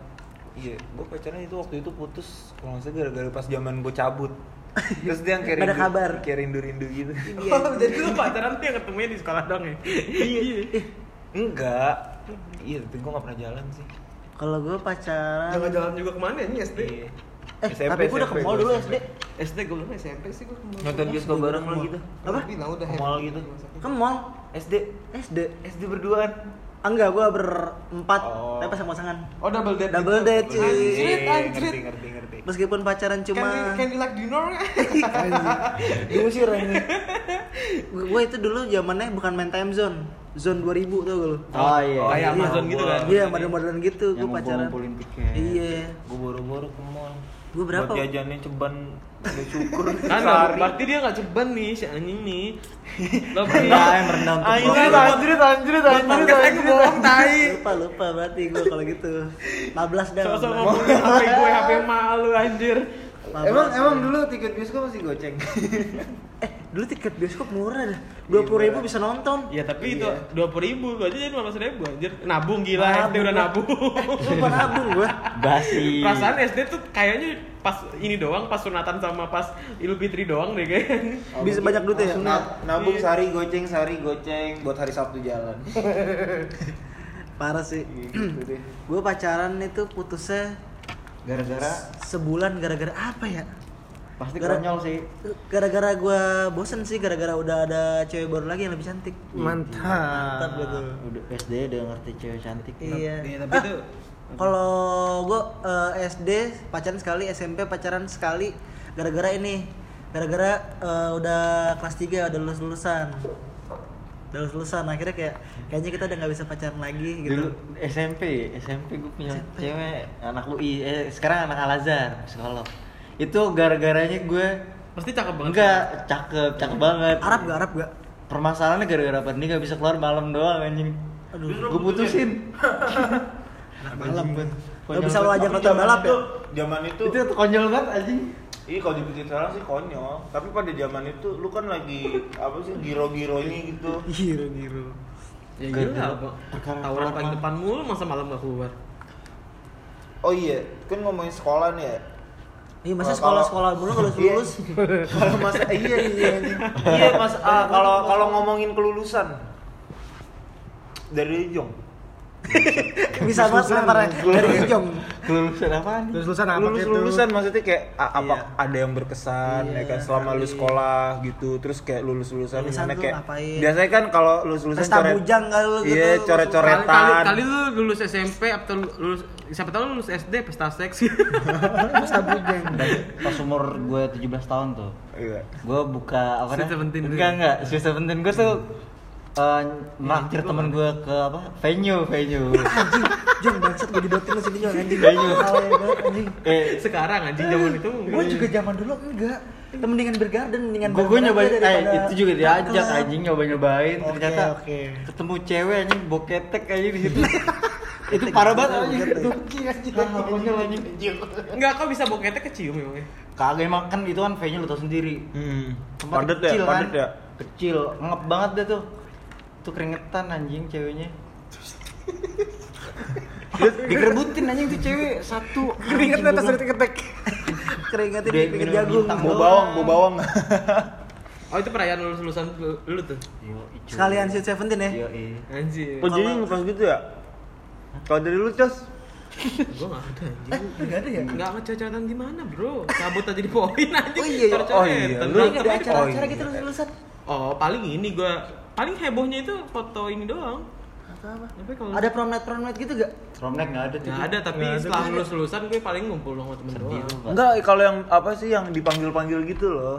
Iya, gue pacaran itu waktu itu putus kalau nggak salah gara-gara pas zaman gue cabut. Terus dia yang kayak rindu- kabar. kayak rindu-rindu gitu. Oh, jadi lu pacaran tuh yang ketemunya di sekolah dong ya? Iya. Enggak. Iya, tapi gue nggak pernah jalan sih. Kalau gue pacaran Jangan jalan juga ke mana ini SD? Iya. Eh, tapi gue udah ke mall dulu SD. SD gue belum SMP sih gue ke mana Nonton bioskop bareng lo gitu. Apa? Bilang udah Ke mall gitu. Ke mall SD. SD. SD berduaan. Enggak, gue berempat, Oh. tapi pasang-pasangan. Oh double date Double gitu. date, cuy. Anjrit, anjrit Ngerti, ngerti, ngerti. Meskipun pacaran cuma Can, can you like dinner? diusir ini. gue itu dulu zamannya bukan main time zone, zone 2000 tuh gue. oh iya Kayak Iya. Amazon gitu kan? Iya, model-modelan gitu gue pacaran. ngumpulin tiket. Iya. Gue boro-boro ke mall. Gua berapa? Buat jajannya ceban udah syukur. Kan berarti dia gak ceban nih si anjing nih. Lo Rendah yang merendah untuk anjrit, anjrit, podcast aja anjrit. bohong tai. Lupa lupa berarti gue kalau gitu. 15 dah. Sosok 15. ngomongin HP gue, HP malu anjir. 15. Emang emang dulu tiket bioskop masih goceng. eh dulu tiket bioskop murah dah. Dua puluh ribu bisa nonton. Ya tapi itu Iya. dua puluh ribu, gue aja jadi lima ribu anjir. Nabung gila, Nabung, SD udah gua. nabung. Lupa nabung gue. Basi. Perasaan SD tuh kayaknya pas ini doang, pas sunatan sama pas Idul Fitri doang deh kayaknya. Bisa banyak duit ya. Nah, nabung Iya. sehari goceng, sehari goceng buat hari Sabtu jalan. Parah sih. gitu deh. gue pacaran itu putusnya Gara-gara sebulan gara-gara apa ya? pasti Gara- konyol sih. Gara-gara gue bosen sih, gara-gara udah ada cewek baru lagi yang lebih cantik. Mantap Mantap. gitu. Udah SD udah ngerti cewek cantik. Iya. Iya, tapi Ah, itu- kalau gue SD pacaran sekali, SMP pacaran sekali, gara-gara ini, gara-gara eh, udah kelas 3 udah lulus lulusan, udah lulus lulusan, akhirnya kayak kayaknya kita udah nggak bisa pacaran lagi gitu. Dulu SMP, SMP gue punya cewek anak UI, eh sekarang anak Al Azhar, psikolog. Itu gara-garanya gue Pasti cakep banget. enggak cakep, cakep banget. Arab gak Arab gak? Permasalahannya gara-gara apa? Dia gak bisa keluar malam doang anjing. Aduh. Gue putusin. Malam Gak bisa lo ajak nonton balap ya? Zaman itu, Itu konyol banget anjing. Iya kalau dipikir sekarang sih konyol. Tapi pada zaman itu lu kan lagi apa sih giro-gironya gitu. Giro giro. Ya iya Bang. Tawuran paling depan mulu masa malam gak keluar. Oh iya, kan ngomongin sekolah nih ya. Iya, masa sekolah-sekolah mulu kalau Iya. lulus. kalau mas iya iya iya mas ah, kalau kalau ngomongin kelulusan dari Jong Bisa banget lemparnya dari Jong. Kelulusan apaan? Terus lulusan apa lulus gitu? lulusan maksudnya kayak a- apa Iya. ada yang berkesan Iya, ya kan selama lu sekolah gitu terus kayak lulus lulusan Lulusan gimana tuh kayak ngapain? biasanya kan kalau lulus lulusan Pesta bujang kali lu gitu, iya coret Kali, coretan kali, kali lu lulus SMP atau lulus siapa tahu lu lulus SD pesta seks Pesta bujang. Pas umur gue 17 tahun tuh. iya Gue buka apa? Seventeen gitu Enggak enggak, Sweet Seventeen gue tuh eh naktir temen gue ke apa venue venue Anjing, Jong bangsat gue didotin lu sini anjing. Venue. Anjing. eh sekarang anjing zaman itu Gue juga zaman dulu enggak. Mendingan bergarden, mendingan gue nyobain aja eh, itu juga diajak anjing nyoba nyobain ternyata oke. ketemu cewek anjing boketek anjing di situ itu parah banget anjing Boketek. Dengki, anjing enggak kok bisa boketnya kecium emangnya kagak emang kan itu kan venue lu tau sendiri hmm. Tempat padet ya kecil padet kan? ya kecil ngep banget deh tuh tuh keringetan anjing ceweknya dikerebutin anjing tuh cewek satu Keringetnya atas dari ketek. Keringetin Dia di pinggir jagung. bau bawang bau bawang oh itu perayaan lulus lulusan lu, lu tuh Yo. Sekalian Sweet Seventeen ya. Yo, iya. anjir oh jadi ngepas gitu ya kalau dari lu cos gua nggak ada anjing Enggak ada ya? nggak ngececetan gimana bro cabut aja di poin anjing Oh iya, iya. Oh iya, Lu ada acara-acara oh iya. gitu lulusan. oh paling ini gua paling hebohnya itu foto ini doang. Apa? kalau Ada promenade-promenade gitu gak? Romnek nggak ada nggak ada tapi ada. setelah lulus lulusan gue paling ngumpul sama temen Sedih doang. enggak kalau yang apa sih yang dipanggil panggil gitu loh.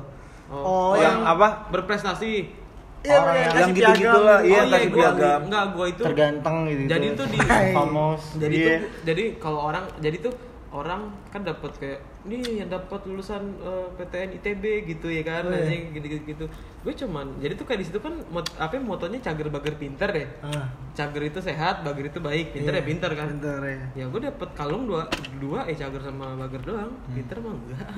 Oh, yang apa? berprestasi. Iya, Orang yang- yang gitu gitulah iya oh iya kasih gua piagam. Enggak gua itu terganteng gitu Jadi tuh di- famos jadi Iya. tuh jadi kalau orang jadi tuh orang kan dapat kayak nih yang dapat lulusan eh, PTN ITB gitu ya kan Oh, iya. gitu gitu, gitu. gue cuman jadi tuh kayak di situ kan mot, apa ya, motonya cager bager pinter deh Ah, cager itu sehat bager itu baik pinter Iya, ya pinter kan pinter ya. ya gue dapet kalung dua dua eh cager sama bager doang Hmm. pinter mah enggak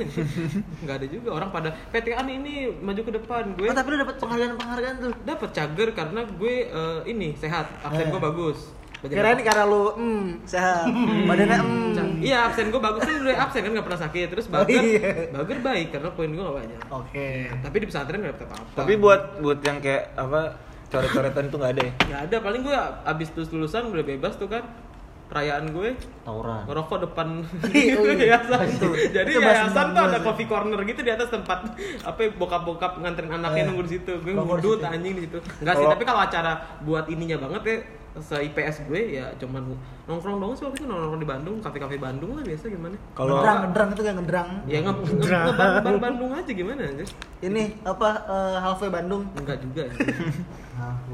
enggak ada juga orang pada PTN ini maju ke depan gue Oh, tapi lu dapat penghargaan-penghargaan tuh. dapat cager karena gue eh, ini sehat absen Eh. gue bagus Belajar Kirain karena lu hmm, sehat. Badannya hmm. Ca- Iya absen gue bagus kan udah absen kan nggak pernah sakit. Terus Oh, bager iya. bager baik karena poin gue gak banyak. Oke. tapi di pesantren nggak dapet apa-apa. Tapi buat buat yang kayak apa coret-coretan itu nggak ada ya? Nggak ada paling gue abis lulus lulusan udah bebas tuh kan. Perayaan gue tawuran. ngerokok depan Iya, oh iya. yayasan. Itu. jadi Itu yayasan tuh ada coffee corner gitu di atas tempat apa ya, bokap-bokap nganterin anaknya Eh, nunggu di situ. Gue ngudut anjing di situ. Enggak sih tapi kalau acara buat ininya banget ya se IPS gue ya cuman nongkrong doang sih waktu itu nongkrong di Bandung kafe-kafe Bandung lah biasa gimana kalau ngedrang, ngedrang itu kayak ngedrang. ya nge nge- nge- nge- Bandung aja gimana anjir Ini apa eh, halfway Bandung? enggak juga anjir.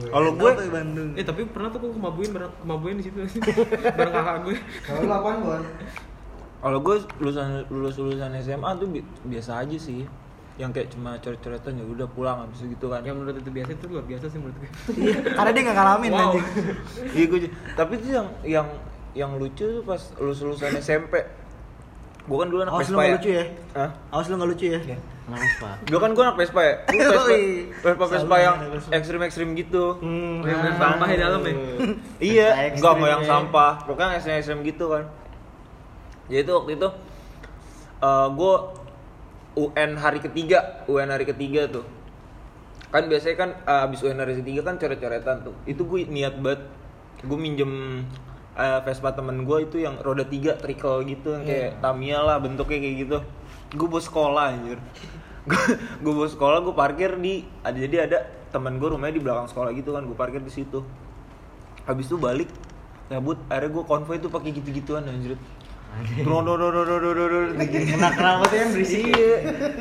kalau gue Halfway Bandung. eh tapi pernah tuh gue kemabuin bareng kemabuin di situ bareng kakak gue Kalau lu apaan, Bon? kalau gue lulusan lulus lulusan SMA tuh bi- biasa aja sih yang kayak cuma coret-coretan ya udah pulang habis itu gitu kan yang menurut itu biasa itu luar biasa sih menurut gue Iya, karena dia nggak ngalamin Wow. anjing. iya gue tapi tuh yang yang yang lucu tuh pas lulus lulusan SMP gue kan dulu anak Awas lu Vespa nggak ya lucu ya. Hah? Awas lu nggak lucu ya. Nangis pak Gue kan gue anak Vespa ya Gue Vespa. Vespa, Vespa yang Vespa. ekstrim-ekstrim gitu Hmm. yang sampah di dalam ya Iya, enggak mau yang ya. sampah Pokoknya ekstrim-ekstrim gitu kan Jadi tuh waktu itu eh Gue UN hari ketiga UN hari ketiga tuh. Kan biasanya kan eh, abis UN hari ketiga kan coret-coretan tuh. Itu gue niat banget. Gue minjem eh, Vespa temen gue itu yang roda tiga trickle gitu yang kayak Tamiya lah bentuknya kayak gitu. Gue bawa sekolah anjir. Gue bawa sekolah gue parkir di ada jadi ada temen gue rumahnya di belakang sekolah gitu kan gue parkir di situ. Habis itu balik nyabut akhirnya gue konvoy tuh pakai gitu-gituan anjir Kena kenapa tuh yang berisik. Iya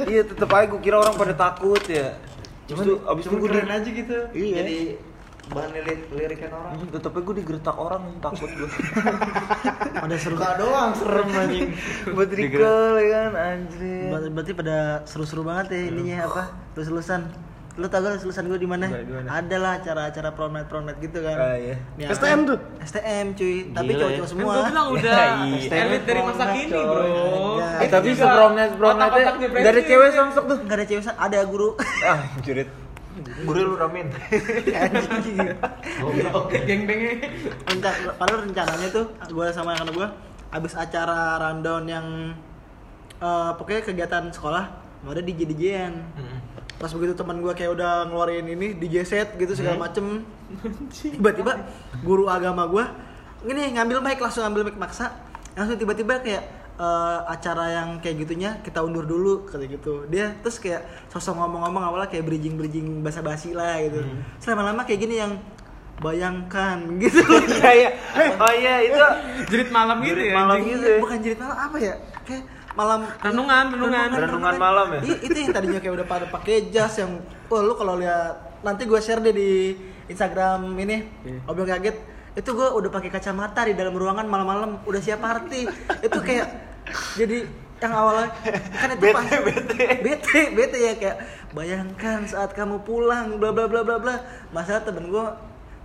iya tetep aja gue kira orang pada takut ya. Cuman, tuh abis itu gue keren aja gitu. Iya. Jadi bahan lirik lirikan orang. Tetep aja gue digertak orang takut gue Pada seru. Suka doang serem anjing. Buat recall ya kan anjir. Ber- Berarti pada seru-seru banget ya ininya apa? Lulus-lulusan. Lu tau gak lulusan gue di mana? Ada lah acara-acara promenade-promenade gitu kan. Ah, iya. Nih, STM tuh? STM cuy, tapi cowok-cowok ya. semua. Kan gue bilang udah Iya. elit dari masa kini bro Iya. Eh, tapi juga sepromnet sepromnetnya otak-otak gak ada cewek samsek tuh Enggak ada cewek, ada guru. ah jurit Guru lu ramen. Geng-gengnya. Renca- padahal rencananya tuh gue sama anak gue abis acara rundown yang eh, pokoknya kegiatan sekolah mau ada DJ DJan pas begitu teman gue kayak udah ngeluarin ini DJ set gitu segala macem. Tiba-tiba guru agama gue ini ngambil mic langsung ngambil mic maksa. Langsung tiba-tiba kayak eh, acara yang kayak gitunya kita undur dulu kayak gitu. Dia terus kayak sosok ngomong-ngomong awalnya kayak bridging bridging basa-basi lah gitu. Selama lama kayak gini yang bayangkan gitu. Iya iya. Oh iya itu Jerit malam gitu Jerit ya. malam gitu. Bukan jadi malam apa ya? Kayak malam Renungan, renungan. Renungan malam ya? Itu yang tadinya kayak udah pada pakai jas yang wah lu kalau lihat nanti gue share deh di Instagram ini Iya. Obrol kaget itu gue udah pakai kacamata di dalam ruangan malam-malam udah siap party itu kayak jadi yang awalnya kan itu Bete, pas bete. bete bete ya kayak bayangkan saat kamu pulang bla bla bla bla bla masalah temen gue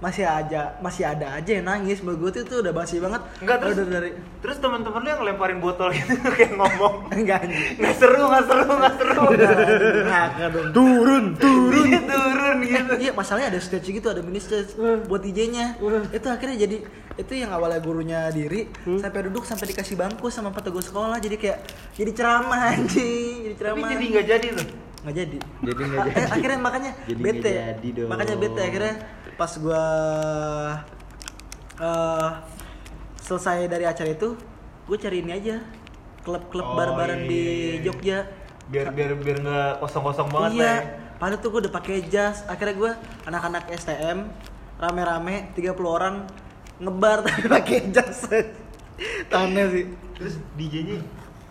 masih aja masih ada aja yang nangis menurut gue tuh udah basi banget Enggak terus udah dari Terus teman-teman lu yang ngelemparin botol gitu kayak ngomong enggak anjing. nggak seru nggak seru nggak seru dong. turun turun Dia turun gitu Iya, masalahnya ada stage gitu, ada mini stage buat DJ-nya. Itu akhirnya jadi itu yang awalnya gurunya diri sampai duduk sampai dikasih bangku sama petugas sekolah jadi kayak jadi ceramah anjing, jadi tapi ceramah. jadi nggak jadi tuh nggak jadi. Jadi nggak Eh, jadi. akhirnya makanya Jadi bete. jadi dong. Makanya bete akhirnya pas gua eh selesai dari acara itu, gue cari ini aja klub-klub Oh, bar-baran iya, di iya, iya. Jogja. biar biar biar nggak kosong-kosong banget iya. lah ya. Padahal tuh gue udah pakai jas. Akhirnya gue anak-anak STM rame-rame 30 orang ngebar tapi pakai jas. Aneh sih. Terus DJ-nya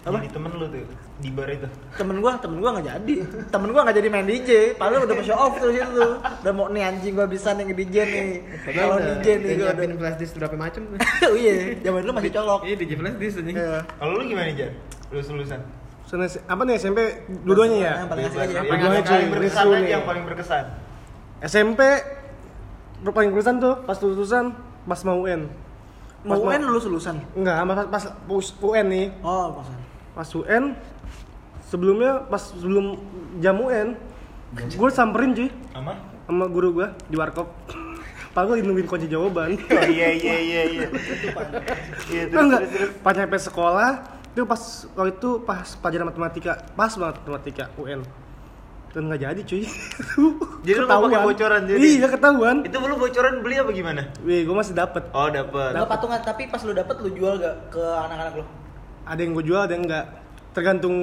Apa? jadi temen lu tuh di bar itu. Temen gue, temen gue nggak jadi. Temen gue nggak jadi main DJ. Padahal udah show off tuh situ tuh. Udah mau nih anjing gue bisa nih nge-DJ nih. Kalau Udah- DJ nih udah gue nyiapin udah. flash disk berapa macam. oh iya, zaman dulu masih colok. Iya DJ flash disk anjing. Iya. Kalau lu gimana Jan? Lulus lulusan. Sana, apa nih SMP dua-duanya ya Yang paling asik aja. Yang paling berkesan aja nih. yang paling berkesan. SMP paling berkesan tuh pas lulusan pas mau UN Mau Pas UN lulus lulusan. enggak pas, pas, pas UN nih Oh, maksudnya. pas UN sebelumnya pas sebelum jam UN gue samperin cuy Sama? sama guru gue di warkop Padahal gue nungguin kunci jawaban Oh iya iya iya iya. Iya Tau terus nggak? terus terus. Pas nyampe sekolah itu pas waktu itu pas pelajaran matematika pas banget matematika UN dan nggak jadi cuy Jadi lu pakai bocoran, jadi? iya ketahuan Itu lu bocoran beli apa gimana? Wih, gue masih dapet Oh dapet. Lo patungan tapi pas lu dapet lu jual gak ke anak-anak lu? ada yang gue jual ada yang enggak tergantung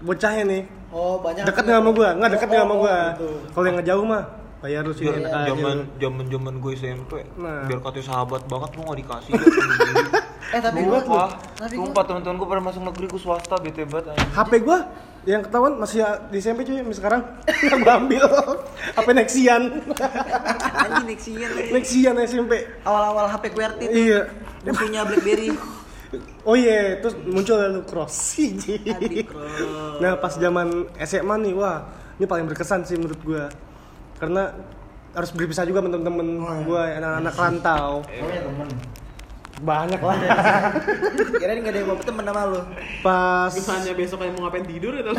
bocahnya nih Oh, banyak. deket nggak sama gue nggak deket nggak sama Oh, gue gitu. kalau yang ngejauh mah bayar lu aja zaman zaman zaman gue SMP, Nah. biar katanya sahabat banget gue gak dikasih. Eh, tapi Gua gua Wah, gua sumpah teman-teman gue pada masuk negeri gue swasta bete banget. anjing. HP gue yang ketahuan masih di SMP cuy sampai sekarang yang gue ambil HP Nexian anjing Nexian. Nexian SMP Awal-awal HP QWERTY itu iya musuhnya BlackBerry. Oh iya terus muncul lalu cross Adik, Cross. nah pas zaman SMA nih wah ini paling berkesan sih menurut gue karena harus berpisah juga sama temen-temen gue anak-anak rantau Pokoknya temen. banyak lah Kirain gak ada yang mau temen sama lu. pas Misalnya besok kayak mau ngapain tidur gitu.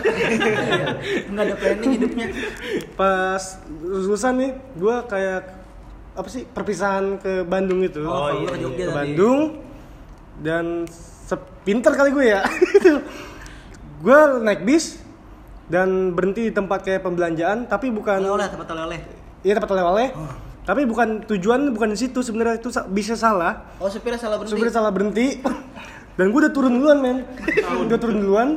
Enggak ada planning hidupnya. pas lulusan nih gue kayak apa sih perpisahan ke Bandung itu Oh, ke iya, Jogja ke tadi. Dan sepinter kali gue ya. Gue naik bis dan berhenti di tempat kayak pembelanjaan tapi bukan Oleh-oleh tempat oleh-oleh. iya tempat oleh-oleh. Oh. tapi bukan tujuan bukan di situ. Sebenarnya itu sa- bisa salah. Oh, supirnya salah berhenti. supirnya salah berhenti. Dan gue udah turun duluan men. Udah turun duluan.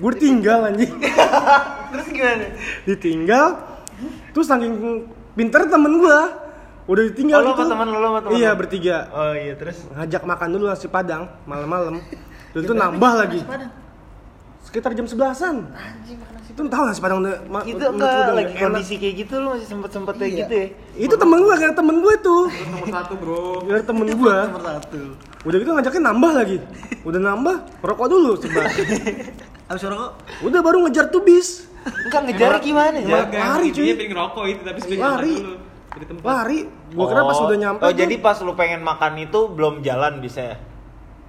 Gue tinggal anjing. Terus gimana? ditinggal. Terus saking pinter temen gua udah ditinggal Oh, lo gitu sama temen lo, temen iya bertiga Oh iya terus. ngajak makan dulu nasi padang malam-malam dan itu nambah lagi sekitar jam sebelasan Anjing makan nasi. itu tahu nasi padang udah ma- Itu enggak lagi enak. kondisi kayak gitu lo masih sempet sempet kayak Iya. gitu ya. itu temen gua karena temen gua itu Nomor satu bro. dari temen gua Nomor satu. udah gitu ngajaknya nambah lagi udah nambah rokok dulu sebelah Abis rokok udah baru ngejar tuh bis Enggak ngejar gimana ya? Lari, cuy. Dia pengen ngerokok itu tapi sebenarnya Lari. dulu. Dari tempat. lari gua kira pas Oh. udah nyampe Oh tuh- jadi pas lu pengen makan itu belum jalan bisa ya?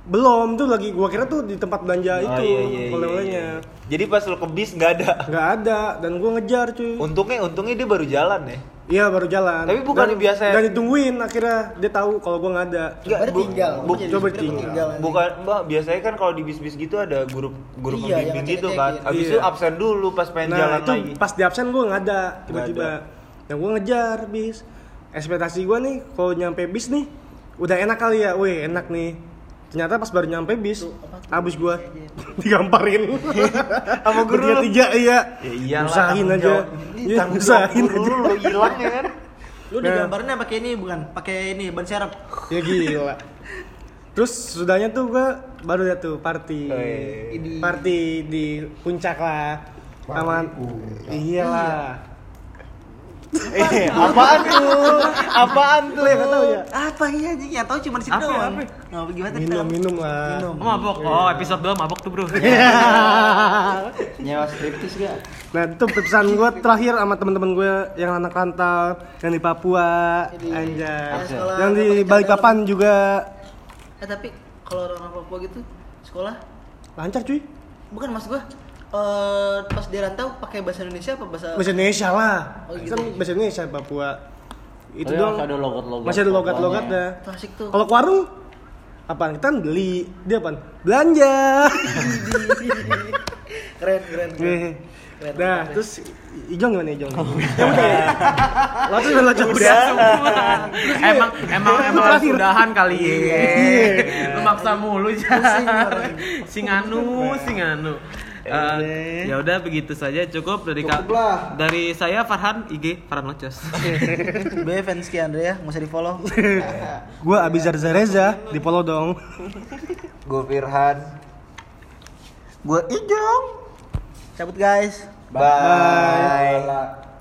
belum tuh lagi gua kira tuh di tempat belanja Oh, itu iya, iya, iya, oleh-olehnya iya. Jadi pas lo ke bis nggak ada. nggak ada dan gua ngejar cuy Untungnya untungnya dia baru jalan ya. iya baru jalan Tapi bukan dan, biasa ya? dan ditungguin akhirnya dia tahu kalau gua nggak ada Coba bu- tinggal. bu- coba tinggal. Bukan, Mbak, biasanya kan kalau di bis-bis gitu ada grup grup Iya, pembimbing gitu kan. Habis Iya. itu absen dulu pas pengen nah jalan itu lagi. pas di absen gua nggak ada tiba-tiba yang gua ngejar bis. Ekspektasi gua nih kalau nyampe bis nih udah enak kali ya. Wih enak nih. Ternyata pas baru nyampe bis abis gua digamparin. Sama guru? Lu. tiga iya. Ya iyalah, usahin aja. Iya, jawab usahin aja. lu lo hilang ya kan. Lu Nah. digambarnya pakai ini bukan? Pakai ini ban serep. ya gila. Terus sudahnya tuh gua baru ya tuh party. Wih. party di puncak lah. Aman iyalah Eh, apaan tuh? Apaan tuh? ya nggak tahu ya Apa iya anjing? Yang tahu cuma di situ Apa, doang. apa? Gimana tadi? minum minum lah Minum. Oh, mabok. Oh, episode 2 mabok tuh, Bro. Nyewa striptis gak? Nah itu pesan gue terakhir sama teman-teman gue yang anak rantau, yang di Papua, anjay, yang di Balikpapan juga Eh tapi kalau orang Papua gitu sekolah lancar cuy. bukan mas gua eh pas di rantau pakai bahasa Indonesia apa bahasa Bahasa Indonesia lah, Oh, gitu. kan bahasa Indonesia Papua. Itu Oh, iya, dong. masih ada logat-logat Masih ada logat-logat Papuanya. dah. Tuh asik tuh. Kalau ke warung apaan kita kan beli, dia apaan? Belanja. keren keren. keren. Nih. Keren, Nah, keren. terus Ijong gimana Ijong? Ya udah ya. Udah lanjut Udah emang emang emang harus udahan kali ya. Iya. Lu maksa mulu jangan. Sing anu, Eh, ya udah begitu saja cukup dari Cukup lah. dari saya Farhan IG Farhan Locos. B fans Ki Andre ya, nggak usah di follow. Gue Abizar Zareza, di follow dong. Gue Firhan. Gue Ijong. Cabut guys. Bye.